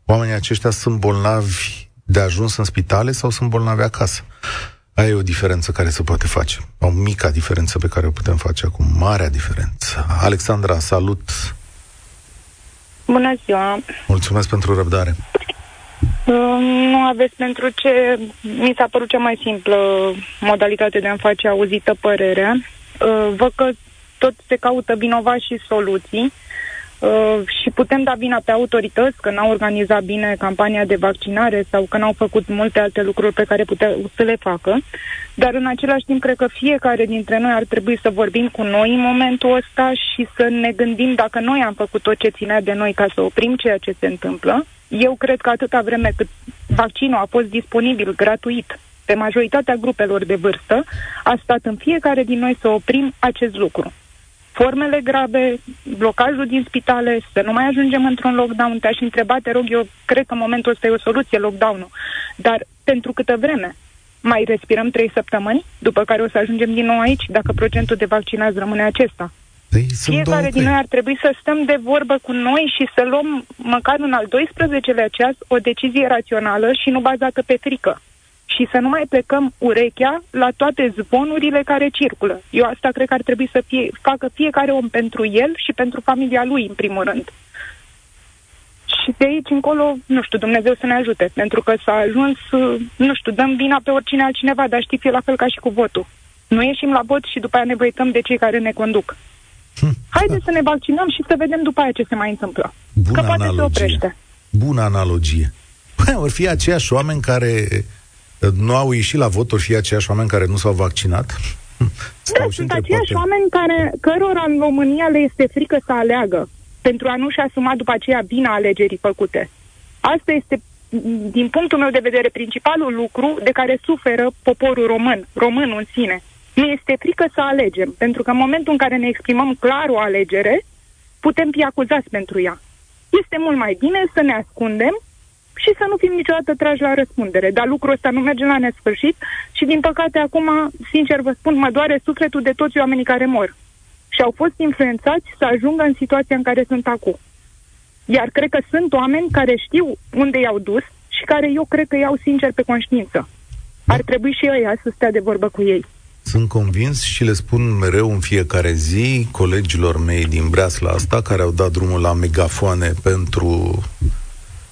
oamenii aceștia sunt bolnavi de ajuns în spitale sau sunt bolnavi acasă. Aia e o diferență care se poate face. O mică diferență pe care o putem face acum. Marea diferență. Alexandra, salut! Bună ziua! Mulțumesc pentru răbdare. Nu aveți pentru ce mi s-a părut cea mai simplă modalitate de a-mi face auzită părerea. Uh, văd că tot se caută vinovați și soluții uh, și putem da vina pe autorități că n-au organizat bine campania de vaccinare sau că n-au făcut multe alte lucruri pe care puteau să le facă. Dar în același timp cred că fiecare dintre noi ar trebui să vorbim cu noi în momentul ăsta și să ne gândim dacă noi am făcut tot ce ținea de noi ca să oprim ceea ce se întâmplă eu cred că atâta vreme cât vaccinul a fost disponibil gratuit pe majoritatea grupelor de vârstă, a stat în fiecare din noi să oprim acest lucru. Formele grave, blocajul din spitale, să nu mai ajungem într-un lockdown. Te-aș întreba, te rog, eu cred că în momentul ăsta e o soluție, lockdown-ul. Dar pentru câtă vreme? Mai respirăm trei săptămâni, după care o să ajungem din nou aici, dacă procentul de vaccinați rămâne acesta. Păi, Fiecare din noi ar trebui să stăm de vorbă cu noi și să luăm măcar în al 12-lea ceas o decizie rațională și nu bazată pe frică. Și să nu mai plecăm urechea la toate zvonurile care circulă. Eu asta cred că ar trebui să fie, facă fiecare om pentru el și pentru familia lui, în primul rând. Și de aici încolo, nu știu, Dumnezeu să ne ajute, pentru că s-a ajuns, nu știu, dăm vina pe oricine altcineva, dar știți, e la fel ca și cu votul. Nu ieșim la vot și după aia ne băităm de cei care ne conduc. Hm. Haideți să ne vaccinăm și să vedem după aia ce se mai întâmplă. Bună că poate analogie. se oprește. Bună analogie. Păi, vor fi aceiași oameni care uh, nu au ieșit la vot, vor fi aceiași oameni care nu s-au vaccinat? Hm. da, sunt aceiași poate. oameni care, cărora în România le este frică să aleagă pentru a nu-și asuma după aceea bine alegerii făcute. Asta este, din punctul meu de vedere, principalul lucru de care suferă poporul român, românul în sine. Ne este frică să alegem, pentru că în momentul în care ne exprimăm clar o alegere, putem fi acuzați pentru ea. Este mult mai bine să ne ascundem și să nu fim niciodată trași la răspundere. Dar lucrul ăsta nu merge la nesfârșit și, din păcate, acum, sincer vă spun, mă doare sufletul de toți oamenii care mor și au fost influențați să ajungă în situația în care sunt acum. Iar cred că sunt oameni care știu unde i-au dus și care eu cred că iau sincer pe conștiință. Ar trebui și ei să stea de vorbă cu ei. Sunt convins și le spun mereu în fiecare zi colegilor mei din Breasla asta, care au dat drumul la megafoane pentru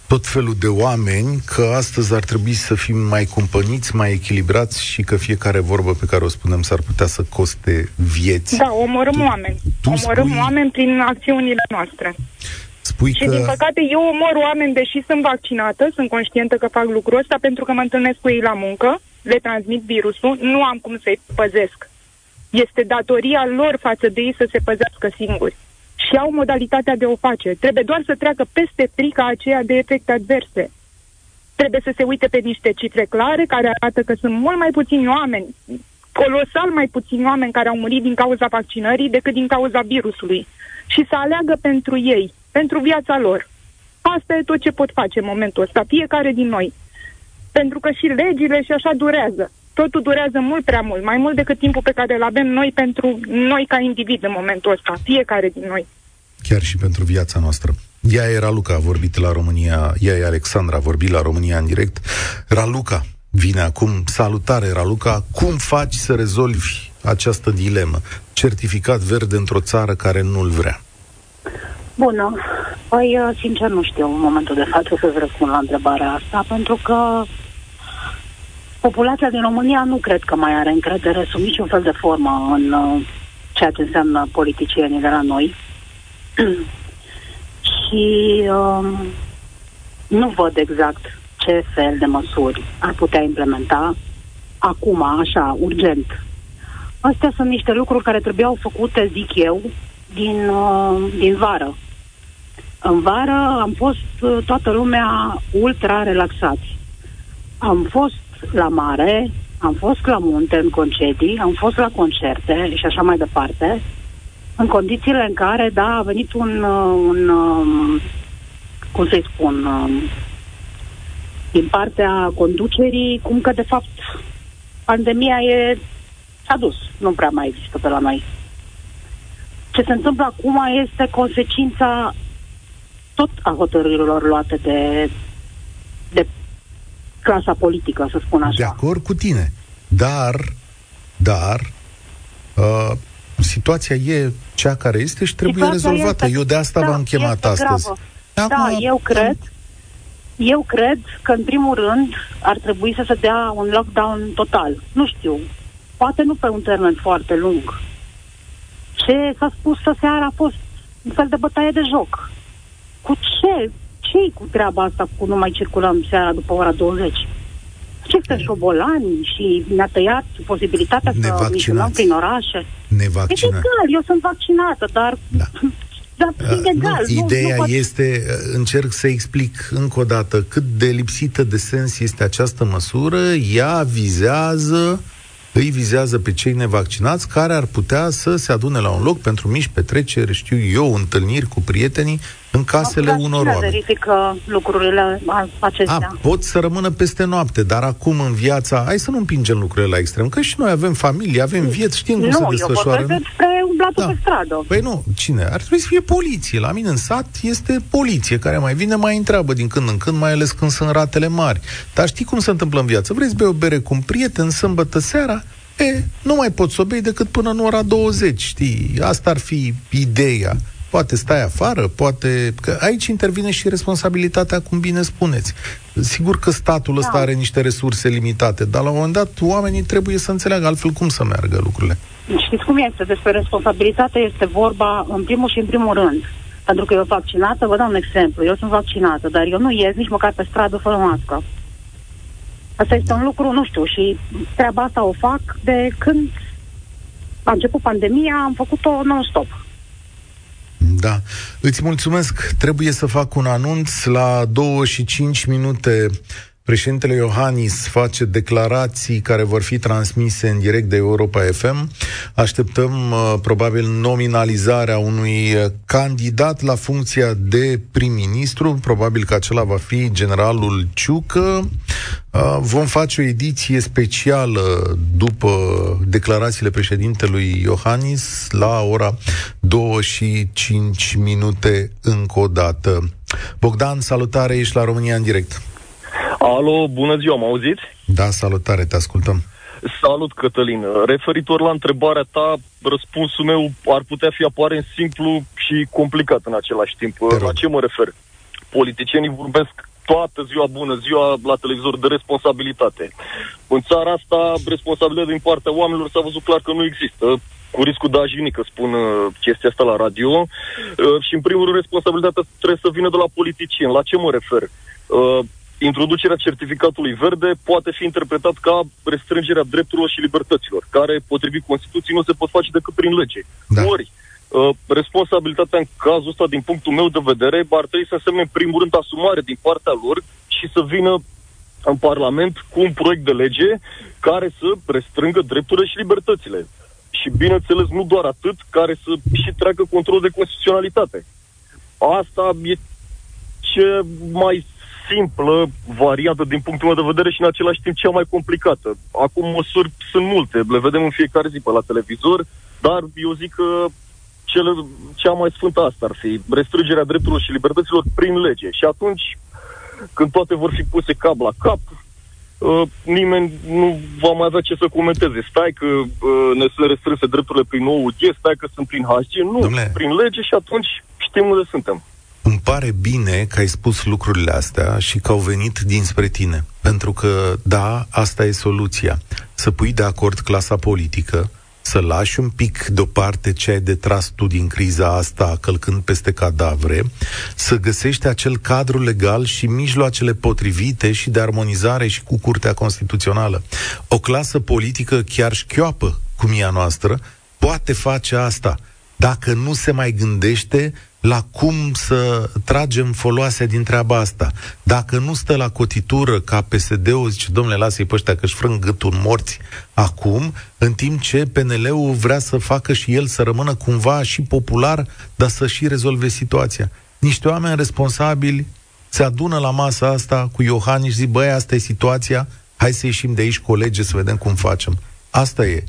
tot felul de oameni, că astăzi ar trebui să fim mai cumpăniți, mai echilibrați și că fiecare vorbă pe care o spunem s-ar putea să coste vieți. Da, omorâm tu, oameni. Tu omorâm spui... oameni prin acțiunile noastre. Spui și că... din păcate eu omor oameni, deși sunt vaccinată, sunt conștientă că fac lucrul ăsta pentru că mă întâlnesc cu ei la muncă le transmit virusul, nu am cum să-i păzesc. Este datoria lor față de ei să se păzească singuri. Și au modalitatea de o face. Trebuie doar să treacă peste frica aceea de efecte adverse. Trebuie să se uite pe niște cifre clare care arată că sunt mult mai puțini oameni colosal mai puțini oameni care au murit din cauza vaccinării decât din cauza virusului. Și să aleagă pentru ei, pentru viața lor. Asta e tot ce pot face în momentul ăsta, fiecare din noi. Pentru că și legile și așa durează. Totul durează mult prea mult, mai mult decât timpul pe care îl avem noi pentru noi ca individ în momentul ăsta, fiecare din noi. Chiar și pentru viața noastră. Ea era Luca, a vorbit la România, ea e Alexandra, a vorbit la România în direct. Raluca, vine acum. Salutare, Raluca. Cum faci să rezolvi această dilemă? Certificat verde într-o țară care nu-l vrea. Bună. Păi, uh, sincer, nu știu în momentul de față să-ți răspund la întrebarea asta, pentru că populația din România nu cred că mai are încredere sub niciun fel de formă în uh, ceea ce înseamnă politicienii de la noi. <clears throat> Și um, nu văd exact ce fel de măsuri ar putea implementa acum, așa, urgent. Astea sunt niște lucruri care trebuiau făcute, zic eu, din, uh, din vară. În vară am fost uh, toată lumea ultra relaxați. Am fost la mare, am fost la munte în concedii, am fost la concerte și așa mai departe, în condițiile în care, da, a venit un, uh, un um, cum să-i spun, um, din partea conducerii, cum că, de fapt, pandemia e s-a dus, nu prea mai există pe la noi. Ce se întâmplă acum este consecința tot a hotărârilor luate de, de clasa politică, să spun așa. De acord cu tine. Dar, dar, uh, situația e cea care este și trebuie situația rezolvată. Este, Eu de asta da, v-am chemat astăzi. Gravă. Da, eu cred, eu cred că, în primul rând, ar trebui să se dea un lockdown total. Nu știu, poate nu pe un termen foarte lung. Ce s-a spus să seara a fost un fel de bătaie de joc. Cu ce? Ce cu treaba asta cu nu mai circulăm seara după ora 20? Ce este șobolani și ne-a tăiat posibilitatea să mișcăm prin orașe? Nevaccinați. E egal, eu sunt vaccinată, dar da. <laughs> Dar uh, egal, nu, ideea nu, nu este, uh, încerc să explic încă o dată cât de lipsită de sens este această măsură. Ea vizează îi vizează pe cei nevaccinați care ar putea să se adune la un loc pentru mici petreceri, știu eu, întâlniri cu prietenii în casele Dar unor oameni. verifică lucrurile acestea? A, pot să rămână peste noapte, dar acum în viața, hai să nu împingem lucrurile la extrem, că și noi avem familie, avem vieți, știm cum nu, se desfășoară. Nu, eu spre umblatul da. pe stradă. Păi nu, cine? Ar trebui să fie poliție. La mine în sat este poliție care mai vine, mai întreabă din când în când, mai ales când sunt ratele mari. Dar știi cum se întâmplă în viață? Vrei să bei o bere cu un prieten sâmbătă seara? E, nu mai poți să o bei decât până în ora 20, știi? Asta ar fi ideea. Poate stai afară, poate... Că aici intervine și responsabilitatea, cum bine spuneți. Sigur că statul ăsta da. are niște resurse limitate, dar la un moment dat oamenii trebuie să înțeleagă altfel cum să meargă lucrurile. Știți cum este? Despre responsabilitate este vorba în primul și în primul rând. Pentru că eu vaccinată, vă dau un exemplu, eu sunt vaccinată, dar eu nu ies nici măcar pe stradă fără mască. Asta este un lucru, nu știu, și treaba asta o fac de când a început pandemia, am făcut-o non-stop. Da. Îți mulțumesc. Trebuie să fac un anunț la 2 și 5 minute. Președintele Iohannis face declarații care vor fi transmise în direct de Europa FM. Așteptăm uh, probabil nominalizarea unui uh, candidat la funcția de prim-ministru. Probabil că acela va fi generalul Ciucă. Uh, vom face o ediție specială după declarațiile președintelui Iohannis la ora 2 și 5 minute încă o dată. Bogdan, salutare, ești la România în direct. Alo, bună ziua, mă auziți? Da, salutare, te ascultăm. Salut, Cătălin. Referitor la întrebarea ta, răspunsul meu ar putea fi aparent simplu și complicat în același timp. La ce mă refer? Politicienii vorbesc toată ziua bună, ziua la televizor de responsabilitate. În țara asta, responsabilitatea din partea oamenilor s-a văzut clar că nu există cu riscul de a jini că spun uh, chestia asta la radio uh, și în primul rând responsabilitatea trebuie să vină de la politicieni. La ce mă refer? Uh, introducerea certificatului verde poate fi interpretat ca restrângerea drepturilor și libertăților, care, potrivit Constituției, nu se pot face decât prin lege. Da. Ori, uh, responsabilitatea în cazul ăsta, din punctul meu de vedere, ar trebui să însemne, în primul rând, asumare din partea lor și să vină în Parlament cu un proiect de lege care să restrângă drepturile și libertățile. Și, bineînțeles, nu doar atât, care să și treacă control de constituționalitate. Asta e ce mai simplă variantă din punctul meu de vedere și în același timp cea mai complicată. Acum măsuri sunt multe, le vedem în fiecare zi pe la televizor, dar eu zic că cele, cea mai sfântă asta ar fi restrângerea drepturilor și libertăților prin lege. Și atunci, când toate vor fi puse cap la cap, uh, nimeni nu va mai avea ce să comenteze. Stai că uh, ne sunt restrânse drepturile prin nou stai că sunt prin HG, nu, Dom'le. prin lege și atunci știm unde suntem. Îmi pare bine că ai spus lucrurile astea și că au venit dinspre tine. Pentru că, da, asta e soluția. Să pui de acord clasa politică, să lași un pic deoparte ce ai de tras tu din criza asta, călcând peste cadavre, să găsești acel cadru legal și mijloacele potrivite și de armonizare și cu Curtea Constituțională. O clasă politică chiar șchioapă, cum e a noastră, poate face asta dacă nu se mai gândește la cum să tragem foloasea din treaba asta. Dacă nu stă la cotitură ca PSD-ul, zice, domnule, lasă-i pe ăștia că-și frâng gâtul morți acum, în timp ce PNL-ul vrea să facă și el să rămână cumva și popular, dar să și rezolve situația. Niște oameni responsabili se adună la masa asta cu Iohannis și zic, băi, asta e situația, hai să ieșim de aici colegi să vedem cum facem. Asta e.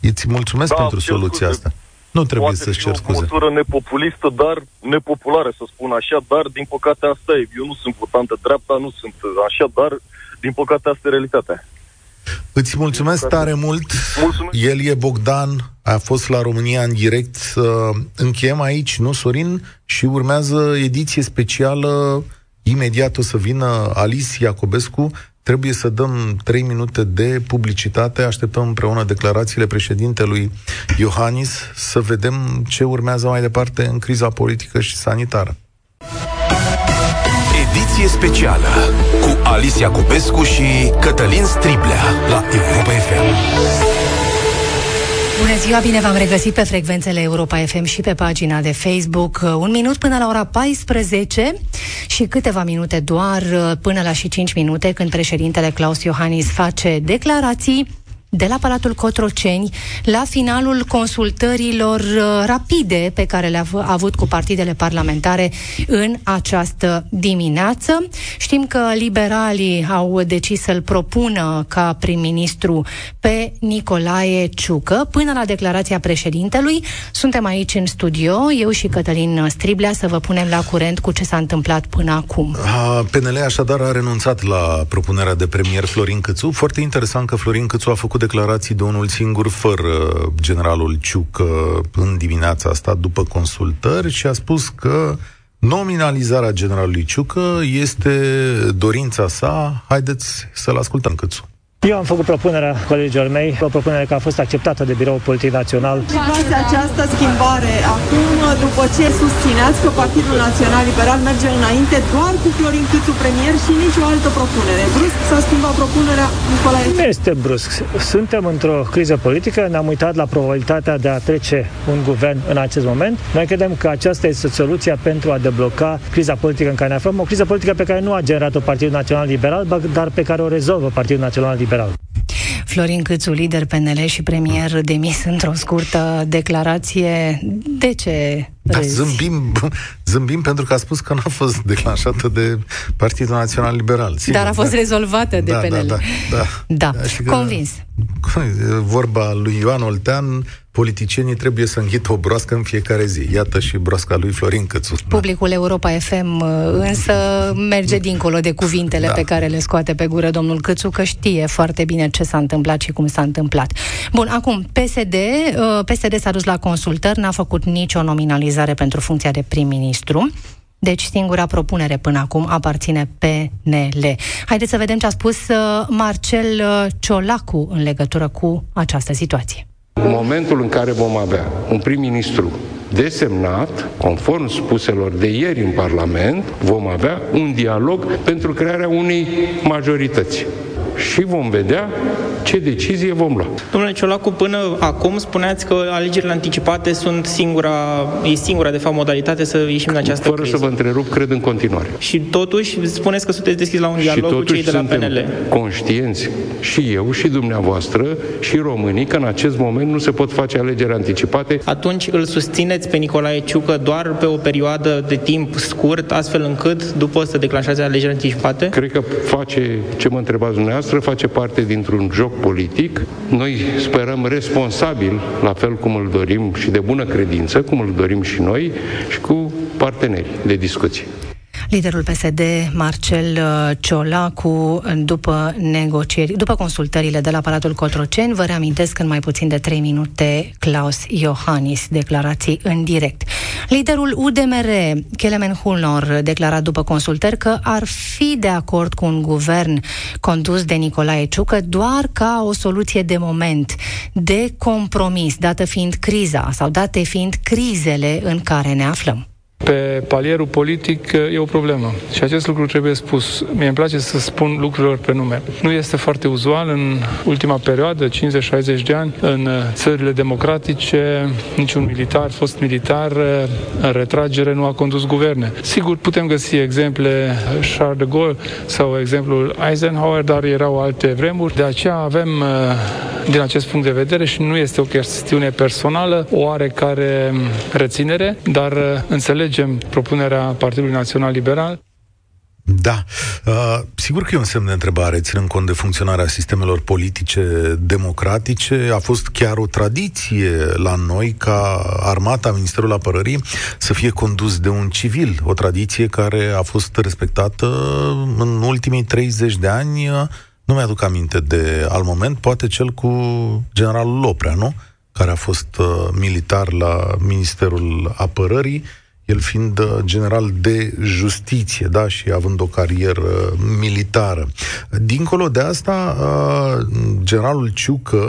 Îți mulțumesc da, pentru soluția asta. Nu trebuie să-ți cer scuze. o măsură nepopulistă, dar nepopulară, să spun așa, dar din păcate asta e. Eu nu sunt votant de dreapta, nu sunt așa, dar din păcate asta e realitatea. Îți mulțumesc tare mult. Mulțumesc. El e Bogdan, a fost la România în direct. Încheiem aici, nu, Sorin? Și urmează ediție specială. Imediat o să vină Alice Iacobescu Trebuie să dăm trei minute de publicitate, așteptăm împreună declarațiile președintelui Iohannis să vedem ce urmează mai departe în criza politică și sanitară. Ediție specială cu Alicia Cupescu și Cătălin Striblea la Europa FM. Bună ziua, bine v-am regăsit pe frecvențele Europa FM și pe pagina de Facebook. Un minut până la ora 14 și câteva minute doar până la și 5 minute când președintele Claus Iohannis face declarații de la Palatul Cotroceni la finalul consultărilor uh, rapide pe care le-a avut cu partidele parlamentare în această dimineață. Știm că liberalii au decis să-l propună ca prim-ministru pe Nicolae Ciucă până la declarația președintelui. Suntem aici în studio, eu și Cătălin Striblea, să vă punem la curent cu ce s-a întâmplat până acum. PNL așadar a renunțat la propunerea de premier Florin Câțu. Foarte interesant că Florin Câțu a făcut declarații de unul singur, fără generalul Ciucă, în dimineața asta, după consultări, și a spus că nominalizarea generalului Ciucă este dorința sa. Haideți să-l ascultăm câțu. Eu am făcut propunerea colegilor mei, o propunere care a fost acceptată de Biroul Politic Național. Privați această schimbare acum, după ce susțineați că Partidul Național Liberal merge înainte doar cu Florin Câțu premier și nicio altă propunere. Brusc s-a schimbat propunerea Nicolae. Nu este brusc. Suntem într-o criză politică, ne-am uitat la probabilitatea de a trece un guvern în acest moment. Noi credem că aceasta este soluția pentru a debloca criza politică în care ne aflăm, o criză politică pe care nu a generat-o Partidul Național Liberal, dar pe care o rezolvă Partidul Național Liberal liberal. Florin Câțu, lider PNL și premier demis într-o scurtă declarație. De ce da, zâmbim, zâmbim pentru că a spus că n-a fost declanșată de Partidul Național Liberal. Sigur, Dar a fost da. rezolvată de da, PNL. Da, da, da. da. da Convins. <laughs> Vorba lui Ioan Oltean, politicienii trebuie să înghită o broască în fiecare zi. Iată și broasca lui Florin Cățu. Publicul Europa FM uh, însă merge dincolo de cuvintele da. pe care le scoate pe gură domnul Cățu, că știe foarte bine ce s-a întâmplat și cum s-a întâmplat. Bun, acum, PSD, uh, PSD s-a dus la consultări, n-a făcut nicio nominalizare pentru funcția de prim-ministru. Deci singura propunere până acum aparține PNL. Haideți să vedem ce a spus uh, Marcel Ciolacu în legătură cu această situație. În momentul în care vom avea un prim-ministru desemnat, conform spuselor de ieri în Parlament, vom avea un dialog pentru crearea unei majorități. Și vom vedea ce decizie vom lua. Domnule Ciolacu, până acum spuneați că alegerile anticipate sunt singura, e singura, de fapt, modalitate să ieșim din această Fără criză. să vă întrerup, cred în continuare. Și totuși spuneți că sunteți deschis la un Și dialog cu cei de la suntem PNL. conștienți și eu și dumneavoastră și românii că în acest moment nu se pot face alegeri anticipate. Atunci îl susțineți pe Nicolae Ciucă doar pe o perioadă de timp scurt, astfel încât după să declanșați alegeri anticipate? Cred că face ce mă întrebați dumneavoastră, face parte dintr-un joc politic. Noi sperăm responsabil, la fel cum îl dorim și de bună credință, cum îl dorim și noi, și cu parteneri de discuție. Liderul PSD, Marcel uh, Ciolacu, după negocieri, după consultările de la Palatul Cotroceni, vă reamintesc în mai puțin de 3 minute Klaus Iohannis, declarații în direct. Liderul UDMR, Kelemen Hulnor, declara după consultări că ar fi de acord cu un guvern condus de Nicolae Ciucă doar ca o soluție de moment, de compromis, dată fiind criza sau date fiind crizele în care ne aflăm. Pe palierul politic e o problemă și acest lucru trebuie spus. Mie îmi place să spun lucrurilor pe nume. Nu este foarte uzual în ultima perioadă, 50-60 de ani, în țările democratice, niciun militar, fost militar, în retragere nu a condus guverne. Sigur, putem găsi exemple Charles de Gaulle sau exemplul Eisenhower, dar erau alte vremuri. De aceea avem, din acest punct de vedere, și nu este o chestiune personală, o oarecare reținere, dar înțelegem propunerea Partidului Național Liberal. Da, uh, sigur că e un semn de întrebare, ținând cont de funcționarea sistemelor politice democratice. A fost chiar o tradiție la noi ca armata, Ministerul Apărării, să fie condus de un civil. O tradiție care a fost respectată în ultimii 30 de ani. Nu mi-aduc aminte de al moment, poate cel cu generalul Loprea, nu? Care a fost uh, militar la Ministerul Apărării el fiind uh, general de justiție, da, și având o carieră militară. Dincolo de asta, uh, generalul Ciucă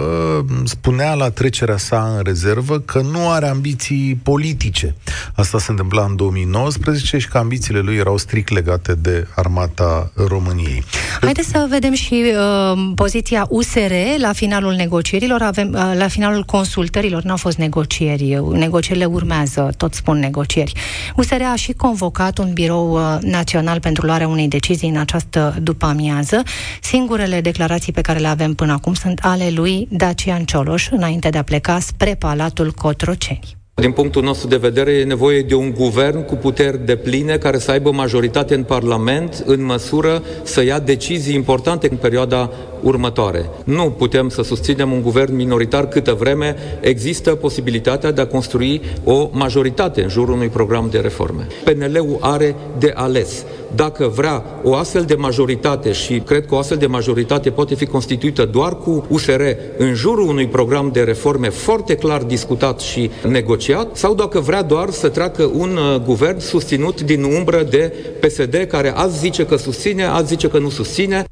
spunea la trecerea sa în rezervă că nu are ambiții politice. Asta se întâmpla în 2019 și că ambițiile lui erau strict legate de armata României. Haideți să vedem și uh, poziția USR la finalul negocierilor. Avem, uh, la finalul consultărilor n-au fost negocieri. Negocierile urmează, tot spun negocieri. USR a și convocat un birou uh, național pentru luarea unei decizii în această după-amiază. Singurele declarații pe care le avem până acum sunt ale lui Dacian Cioloș, înainte de a pleca spre Palatul Cotroceni. Din punctul nostru de vedere, e nevoie de un guvern cu puteri de pline care să aibă majoritate în Parlament în măsură să ia decizii importante în perioada următoare. Nu putem să susținem un guvern minoritar câtă vreme există posibilitatea de a construi o majoritate în jurul unui program de reforme. PNL-ul are de ales dacă vrea o astfel de majoritate și cred că o astfel de majoritate poate fi constituită doar cu USR în jurul unui program de reforme foarte clar discutat și negociat, sau dacă vrea doar să treacă un uh, guvern susținut din umbră de PSD, care azi zice că susține, azi zice că nu susține.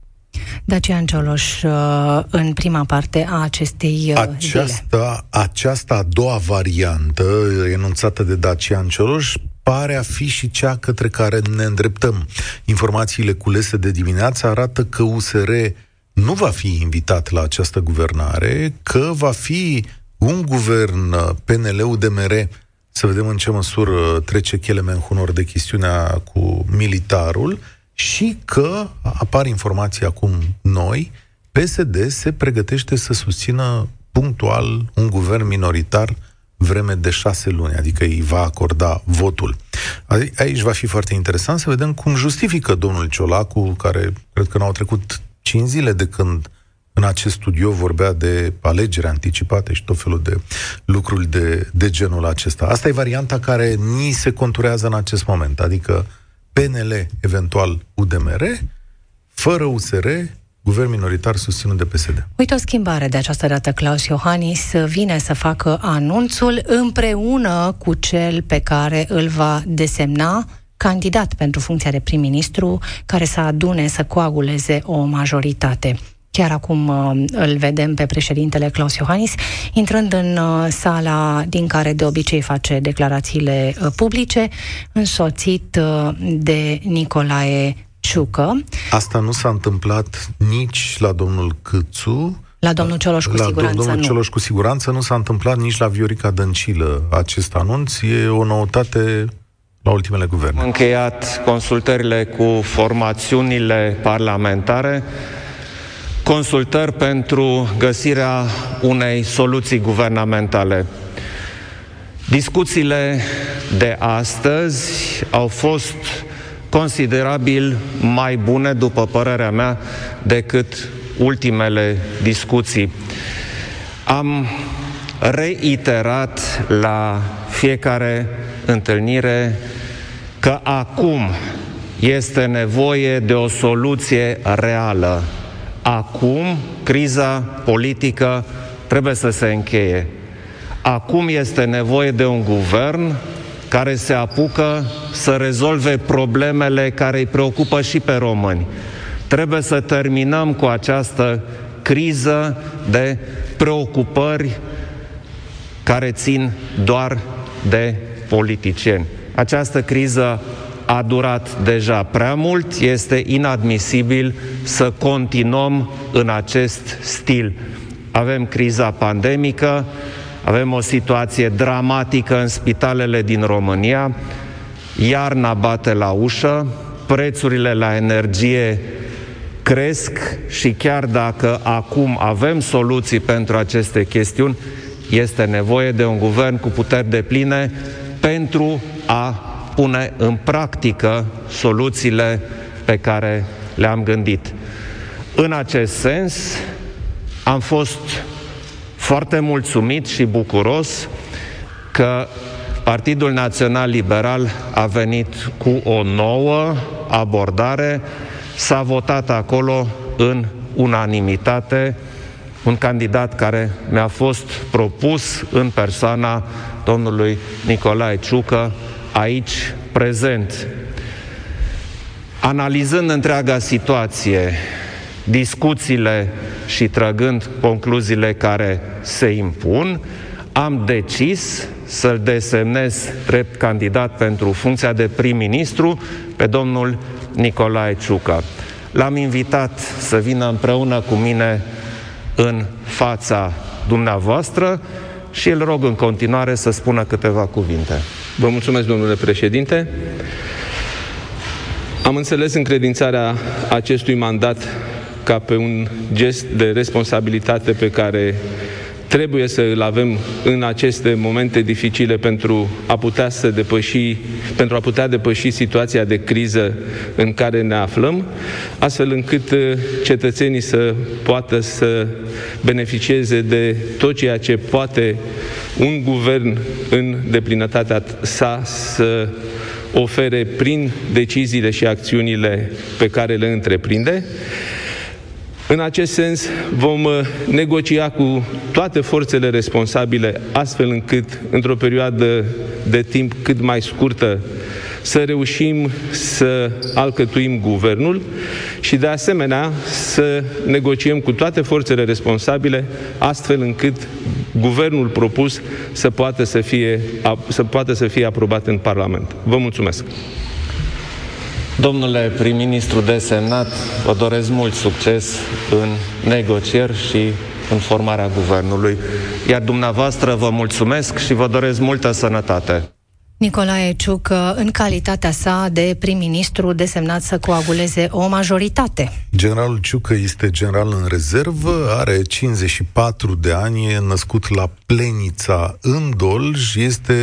Dacian Cioloș, uh, în prima parte a acestei uh, aceasta, aceasta a doua variantă enunțată de Dacian Cioloș pare a fi și cea către care ne îndreptăm. Informațiile culese de dimineață arată că USR nu va fi invitat la această guvernare, că va fi un guvern uh, PNL-UDMR, să vedem în ce măsură trece Chelemen Hunor de chestiunea cu militarul, și că, apar informații acum noi, PSD se pregătește să susțină punctual un guvern minoritar vreme de șase luni, adică îi va acorda votul. Aici va fi foarte interesant să vedem cum justifică domnul Ciolacu, care cred că n-au trecut cinci zile de când în acest studio vorbea de alegeri anticipate și tot felul de lucruri de, de genul acesta. Asta e varianta care ni se conturează în acest moment, adică PNL, eventual UDMR, fără USR, guvern minoritar susținut de PSD. Uite o schimbare de această dată. Claus Iohannis vine să facă anunțul împreună cu cel pe care îl va desemna candidat pentru funcția de prim-ministru, care să adune, să coaguleze o majoritate. Chiar acum uh, îl vedem pe președintele Claus Iohannis intrând în uh, sala din care de obicei face declarațiile uh, publice, însoțit de Nicolae Ciucă. Asta nu s-a întâmplat nici la domnul Câțu, la domnul Cioloș cu la siguranță domnul nu. Cioloș cu siguranță nu s-a întâmplat nici la Viorica Dăncilă acest anunț. E o noutate la ultimele guverne. Am încheiat consultările cu formațiunile parlamentare, consultări pentru găsirea unei soluții guvernamentale. Discuțiile de astăzi au fost considerabil mai bune, după părerea mea, decât ultimele discuții. Am reiterat la fiecare întâlnire că acum este nevoie de o soluție reală. Acum criza politică trebuie să se încheie. Acum este nevoie de un guvern care se apucă să rezolve problemele care îi preocupă și pe români. Trebuie să terminăm cu această criză de preocupări care țin doar de politicieni. Această criză a durat deja prea mult, este inadmisibil să continuăm în acest stil. Avem criza pandemică, avem o situație dramatică în spitalele din România, iarna bate la ușă, prețurile la energie cresc și chiar dacă acum avem soluții pentru aceste chestiuni, este nevoie de un guvern cu puteri de pline pentru a pune în practică soluțiile pe care le-am gândit. În acest sens, am fost foarte mulțumit și bucuros că Partidul Național Liberal a venit cu o nouă abordare, s-a votat acolo în unanimitate un candidat care mi-a fost propus în persoana domnului Nicolae Ciucă, aici prezent. Analizând întreaga situație, discuțiile și trăgând concluziile care se impun, am decis să-l desemnez drept candidat pentru funcția de prim-ministru pe domnul Nicolae Ciucă. L-am invitat să vină împreună cu mine în fața dumneavoastră și îl rog în continuare să spună câteva cuvinte. Vă mulțumesc, domnule președinte. Am înțeles încredințarea acestui mandat ca pe un gest de responsabilitate pe care trebuie să îl avem în aceste momente dificile pentru a putea să depăși, pentru a putea depăși situația de criză în care ne aflăm, astfel încât uh, cetățenii să poată să beneficieze de tot ceea ce poate un guvern în deplinătatea sa să ofere prin deciziile și acțiunile pe care le întreprinde. În acest sens, vom uh, negocia cu toate forțele responsabile, astfel încât, într-o perioadă de timp cât mai scurtă, să reușim să alcătuim guvernul și, de asemenea, să negociem cu toate forțele responsabile, astfel încât guvernul propus să poată să fie, să poată să fie aprobat în Parlament. Vă mulțumesc! Domnule prim-ministru desemnat, vă doresc mult succes în negocieri și în formarea guvernului. Iar dumneavoastră vă mulțumesc și vă doresc multă sănătate. Nicolae Ciucă, în calitatea sa de prim-ministru desemnat să coaguleze o majoritate. Generalul Ciucă este general în rezervă, are 54 de ani, e născut la Plenița în Dolj, este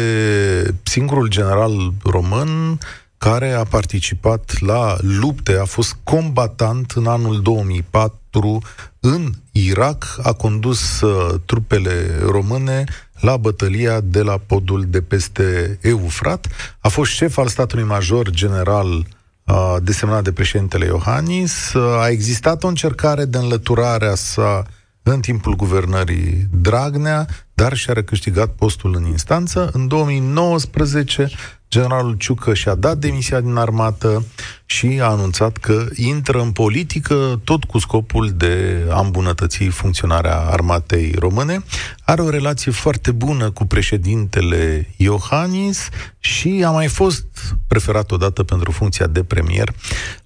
singurul general român care a participat la lupte, a fost combatant în anul 2004 în Irak, a condus uh, trupele române la bătălia de la podul de peste Eufrat, a fost șef al statului major general uh, desemnat de președintele Iohannis, uh, a existat o încercare de înlăturare a sa în timpul guvernării Dragnea, dar și-a recâștigat postul în instanță. În 2019 generalul Ciucă și-a dat demisia din armată și a anunțat că intră în politică tot cu scopul de a îmbunătăți funcționarea armatei române. Are o relație foarte bună cu președintele Iohannis și a mai fost preferat odată pentru funcția de premier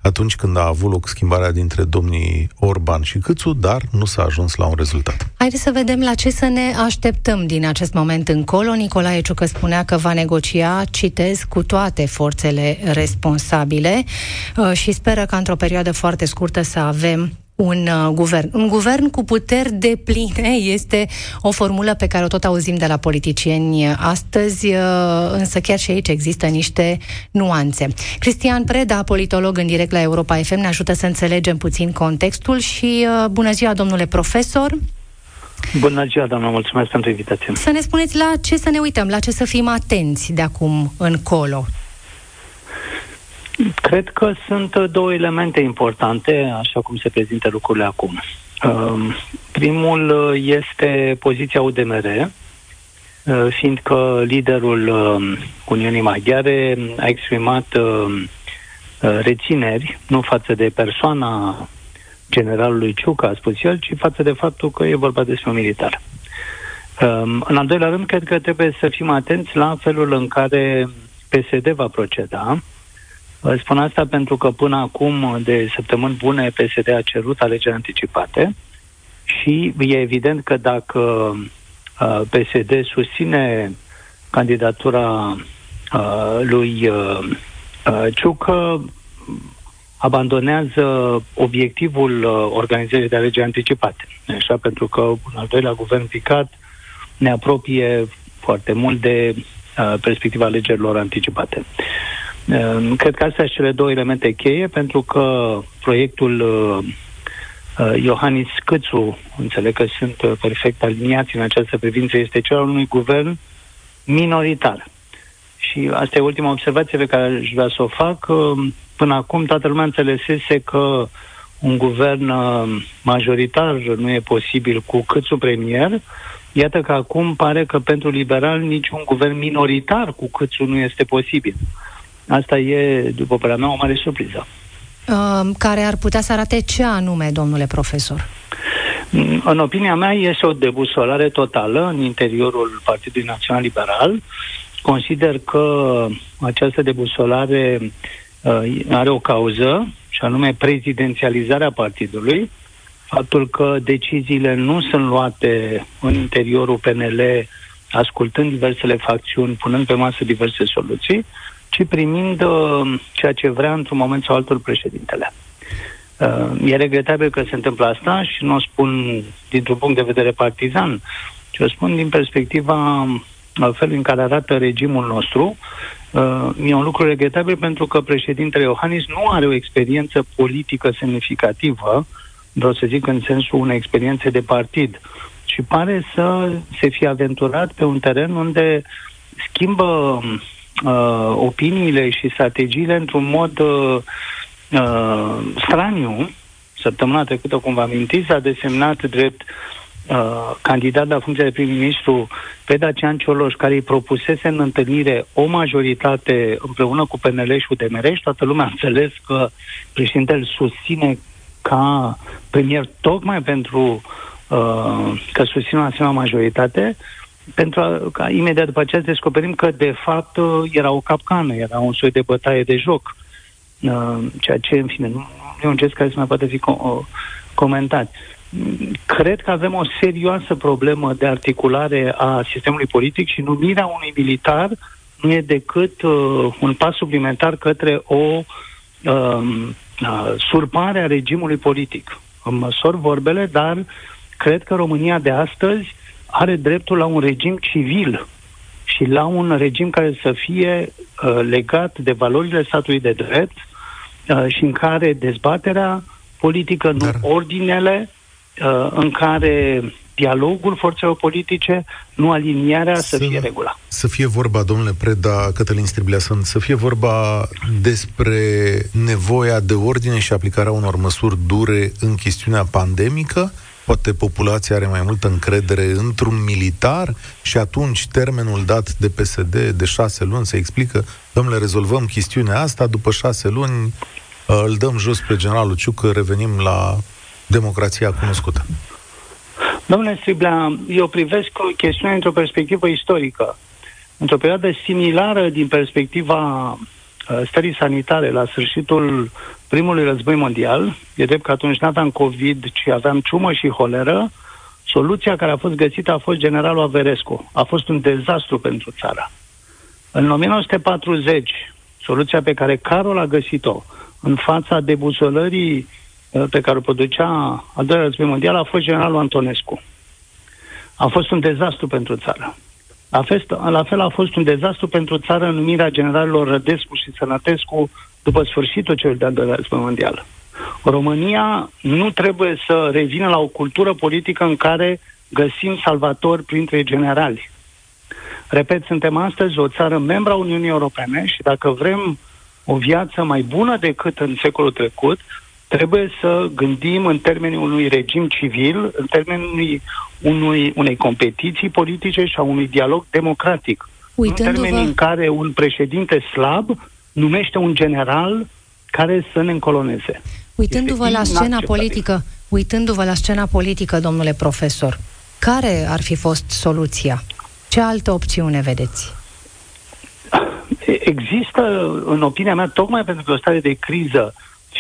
atunci când a avut loc schimbarea dintre domnii Orban și Câțu, dar nu s-a ajuns la un rezultat. Haideți să vedem la ce să ne așteptăm din acest moment încolo. Nicolae Ciucă spunea că va negocia, citez, cu toate forțele responsabile uh, și speră ca într-o perioadă foarte scurtă să avem un uh, guvern. Un guvern cu puteri de pline <laughs> este o formulă pe care o tot auzim de la politicieni astăzi, uh, însă chiar și aici există niște nuanțe. Cristian Preda, politolog în direct la Europa FM, ne ajută să înțelegem puțin contextul și uh, bună ziua, domnule profesor! Bună ziua, doamnă, mulțumesc pentru invitație. Să ne spuneți la ce să ne uităm, la ce să fim atenți de acum încolo. Cred că sunt două elemente importante, așa cum se prezintă lucrurile acum. Um, primul este poziția UDMR, uh, fiindcă liderul um, Uniunii Maghiare a exprimat um, uh, rețineri, nu față de persoana generalului Ciucă, a spus el, ci față de faptul că e vorba despre un militar. În al doilea rând, cred că trebuie să fim atenți la felul în care PSD va proceda, Spun asta pentru că până acum, de săptămâni bune, PSD a cerut alegeri anticipate și e evident că dacă uh, PSD susține candidatura uh, lui uh, Ciucă, abandonează obiectivul organizării de alegeri anticipate. Așa, pentru că un al doilea guvern picat ne apropie foarte mult de perspectiva alegerilor anticipate. Ehm, cred că astea sunt cele două elemente cheie, pentru că proiectul uh, uh, Iohannis Câțu, înțeleg că sunt uh, perfect aliniați în această privință, este cel al unui guvern minoritar. Și asta e ultima observație pe care aș vrea să o fac. Până acum toată lumea înțelesese că un guvern majoritar nu e posibil cu Câțu premier. Iată că acum pare că pentru liberal niciun guvern minoritar cu Câțu nu este posibil. Asta e, după părerea mea, o mare surpriză. Uh, care ar putea să arate ce anume, domnule profesor? Mm, în opinia mea, este o debusolare totală în interiorul Partidului Național Liberal. Consider că această debusolare uh, are o cauză, și anume prezidențializarea partidului, faptul că deciziile nu sunt luate în interiorul PNL ascultând diversele facțiuni, punând pe masă diverse soluții, ci primind uh, ceea ce vrea într-un moment sau altul președintele. Uh, e regretabil că se întâmplă asta și nu o spun dintr-un punct de vedere partizan, ci o spun din perspectiva uh, felului în care arată regimul nostru. Uh, e un lucru regretabil pentru că președintele Iohannis nu are o experiență politică semnificativă, vreau să zic în sensul unei experiențe de partid, și pare să se fie aventurat pe un teren unde schimbă uh, opiniile și strategiile într-un mod uh, uh, straniu. Săptămâna trecută, cum vă amintiți, a desemnat drept uh, candidat la funcția de prim-ministru pe Dacian Cioloș, care îi propusese în întâlnire o majoritate împreună cu PNL și UDMR și toată lumea a înțeles că președintele susține ca premier tocmai pentru uh, că susține o asemenea majoritate, pentru a, ca imediat după aceea să descoperim că de fapt era o capcană, era un soi de bătaie de joc. Uh, ceea ce, în fine, nu e un gest care să mai poate fi co- comentat. Cred că avem o serioasă problemă de articulare a sistemului politic și numirea unui militar nu e decât uh, un pas suplimentar către o uh, uh, surpare a regimului politic. Îmi măsor vorbele, dar cred că România de astăzi are dreptul la un regim civil și la un regim care să fie uh, legat de valorile statului de drept uh, și în care dezbaterea politică, nu Dar... ordinele, uh, în care dialogul forțelor politice, nu alinierea să, să fie regula. Să fie vorba, domnule Preda, Cătălin Striblea, să fie vorba despre nevoia de ordine și aplicarea unor măsuri dure în chestiunea pandemică poate populația are mai multă încredere într-un militar și atunci termenul dat de PSD de șase luni se explică, domnule, rezolvăm chestiunea asta, după șase luni uh, îl dăm jos pe generalul Ciucă, revenim la democrația cunoscută. Domnule Striblea, eu privesc chestiunea într-o perspectivă istorică. Într-o perioadă similară din perspectiva stării sanitare la sfârșitul primului război mondial, e drept că atunci nu aveam COVID, ci aveam ciumă și holeră, soluția care a fost găsită a fost generalul Averescu. A fost un dezastru pentru țara. În 1940, soluția pe care Carol a găsit-o în fața debuzolării uh, pe care o producea al doilea război mondial a fost generalul Antonescu. A fost un dezastru pentru țară. La fel, la fel a fost un dezastru pentru țară numirea generalilor Rădescu și Sănătescu după sfârșitul celui de-al doilea război mondial. România nu trebuie să revină la o cultură politică în care găsim salvatori printre generali. Repet, suntem astăzi o țară membra Uniunii Europene și dacă vrem o viață mai bună decât în secolul trecut, trebuie să gândim în termenii unui regim civil, în termenii unui, unui, unei competiții politice și a unui dialog democratic. În termenii în care un președinte slab numește un general care să ne încoloneze. Uitându-vă la scena politică, uitându-vă la scena politică, domnule profesor, care ar fi fost soluția? Ce altă opțiune vedeți? Există, în opinia mea, tocmai pentru că o stare de criză,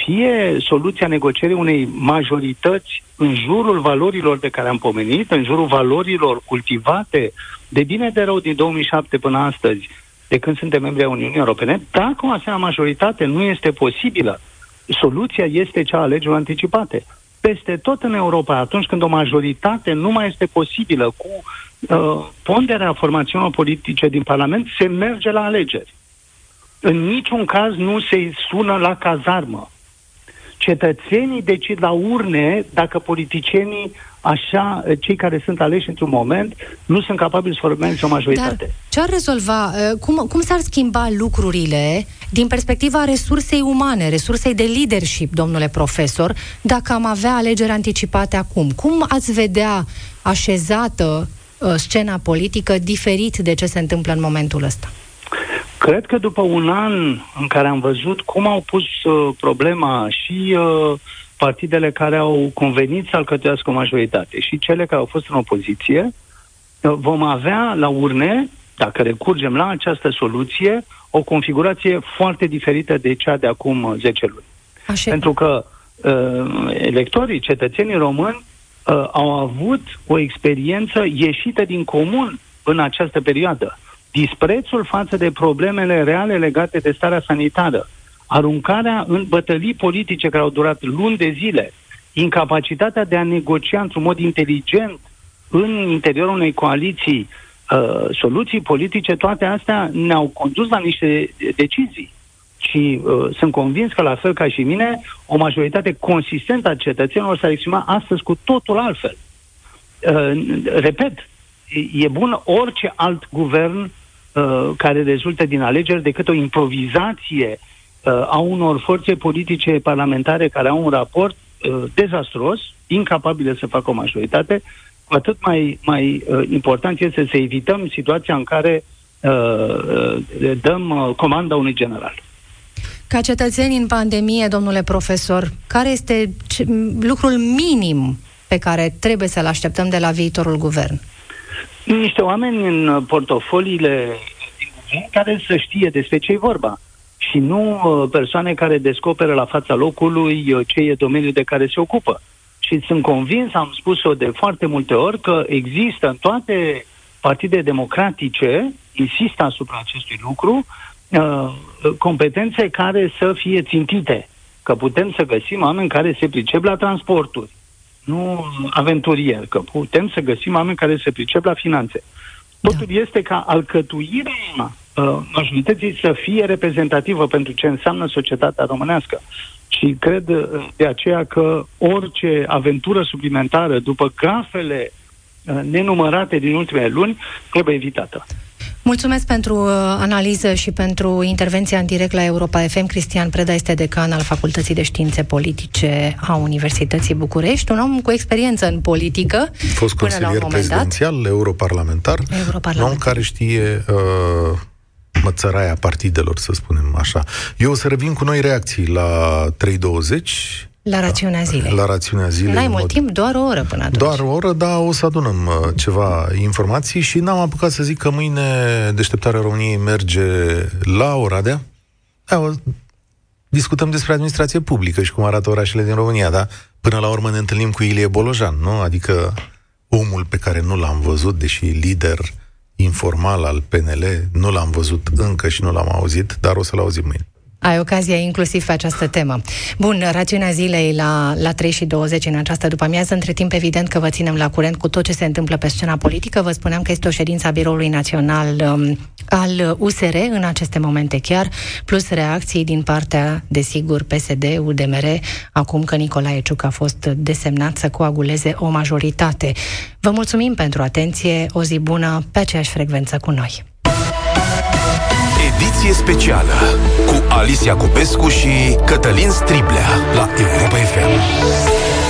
fie soluția negocierii unei majorități în jurul valorilor de care am pomenit, în jurul valorilor cultivate de bine de rău din 2007 până astăzi, de când suntem membri ai Uniunii Europene, dacă o asemenea majoritate nu este posibilă, soluția este cea a alegerilor anticipate. Peste tot în Europa, atunci când o majoritate nu mai este posibilă cu uh, ponderea formațiunilor politice din Parlament, se merge la alegeri. În niciun caz nu se sună la cazarmă. Cetățenii decid la urne dacă politicienii așa, cei care sunt aleși într-un moment, nu sunt capabili să formeze o majoritate. Dar ce ar rezolva, uh, cum, cum s-ar schimba lucrurile din perspectiva resursei umane, resursei de leadership, domnule profesor, dacă am avea alegeri anticipate acum? Cum ați vedea așezată uh, scena politică diferit de ce se întâmplă în momentul ăsta? Cred că după un an în care am văzut cum au pus uh, problema și uh, partidele care au convenit să alcătuiască o majoritate și cele care au fost în opoziție, uh, vom avea la urne, dacă recurgem la această soluție, o configurație foarte diferită de cea de acum 10 luni. Așa. Pentru că uh, electorii, cetățenii români, uh, au avut o experiență ieșită din comun în această perioadă. Disprețul față de problemele reale legate de starea sanitară, aruncarea în bătălii politice care au durat luni de zile, incapacitatea de a negocia într-un mod inteligent în interiorul unei coaliții uh, soluții politice, toate astea ne-au condus la niște decizii. Și uh, sunt convins că, la fel ca și mine, o majoritate consistentă a cetățenilor s-ar exprima astăzi cu totul altfel. Uh, repet, e bun orice alt guvern uh, care rezultă din alegeri decât o improvizație uh, uh, a unor forțe politice parlamentare care au un raport uh, dezastros, incapabile să facă o majoritate, cu atât mai, mai uh, important este să evităm situația în care uh, uh, dăm uh, comanda unui general. Ca cetățeni în pandemie, domnule profesor, care este ce, lucrul minim pe care trebuie să-l așteptăm de la viitorul guvern? Niște oameni în portofoliile care să știe despre ce e vorba și nu uh, persoane care descoperă la fața locului uh, ce e domeniul de care se ocupă. Și sunt convins, am spus-o de foarte multe ori, că există în toate partide democratice, insist asupra acestui lucru, uh, competențe care să fie țintite. Că putem să găsim oameni care se pricep la transporturi, nu aventurieri, că putem să găsim oameni care se pricep la finanțe. Totul da. este ca alcătuirea uh, majorității să fie reprezentativă pentru ce înseamnă societatea românească. Și cred uh, de aceea că orice aventură suplimentară după gafele uh, nenumărate din ultimele luni trebuie evitată. Mulțumesc pentru uh, analiză și pentru intervenția în direct la Europa FM. Cristian Preda este decan al Facultății de Științe Politice a Universității București, un om cu experiență în politică. Fost consilier prezidențial, dat. europarlamentar, europarlamentar, om care știe uh, mățăraia partidelor, să spunem așa. Eu o să revin cu noi reacții la 320. La rațiunea zilei. La rațiunea zilei. N-ai mult mod... timp, doar o oră până atunci. Doar o oră, dar o să adunăm uh, ceva informații și n-am apucat să zic că mâine deșteptarea României merge la Oradea, Da, o, discutăm despre administrație publică și cum arată orașele din România, dar până la urmă ne întâlnim cu Ilie Bolojan, nu? Adică omul pe care nu l-am văzut, deși lider informal al PNL, nu l-am văzut încă și nu l-am auzit, dar o să-l auzim mâine. Ai ocazia inclusiv pe această temă. Bun, rațiunea zilei la, la 3 și 20 în această după amiază. Între timp, evident că vă ținem la curent cu tot ce se întâmplă pe scena politică. Vă spuneam că este o ședință a Biroului Național um, al USR în aceste momente chiar, plus reacții din partea, desigur, PSD, UDMR, acum că Nicolae Ciuc a fost desemnat să coaguleze o majoritate. Vă mulțumim pentru atenție, o zi bună pe aceeași frecvență cu noi ediție specială cu Alicia Cupescu și Cătălin Striblea la Europa FM.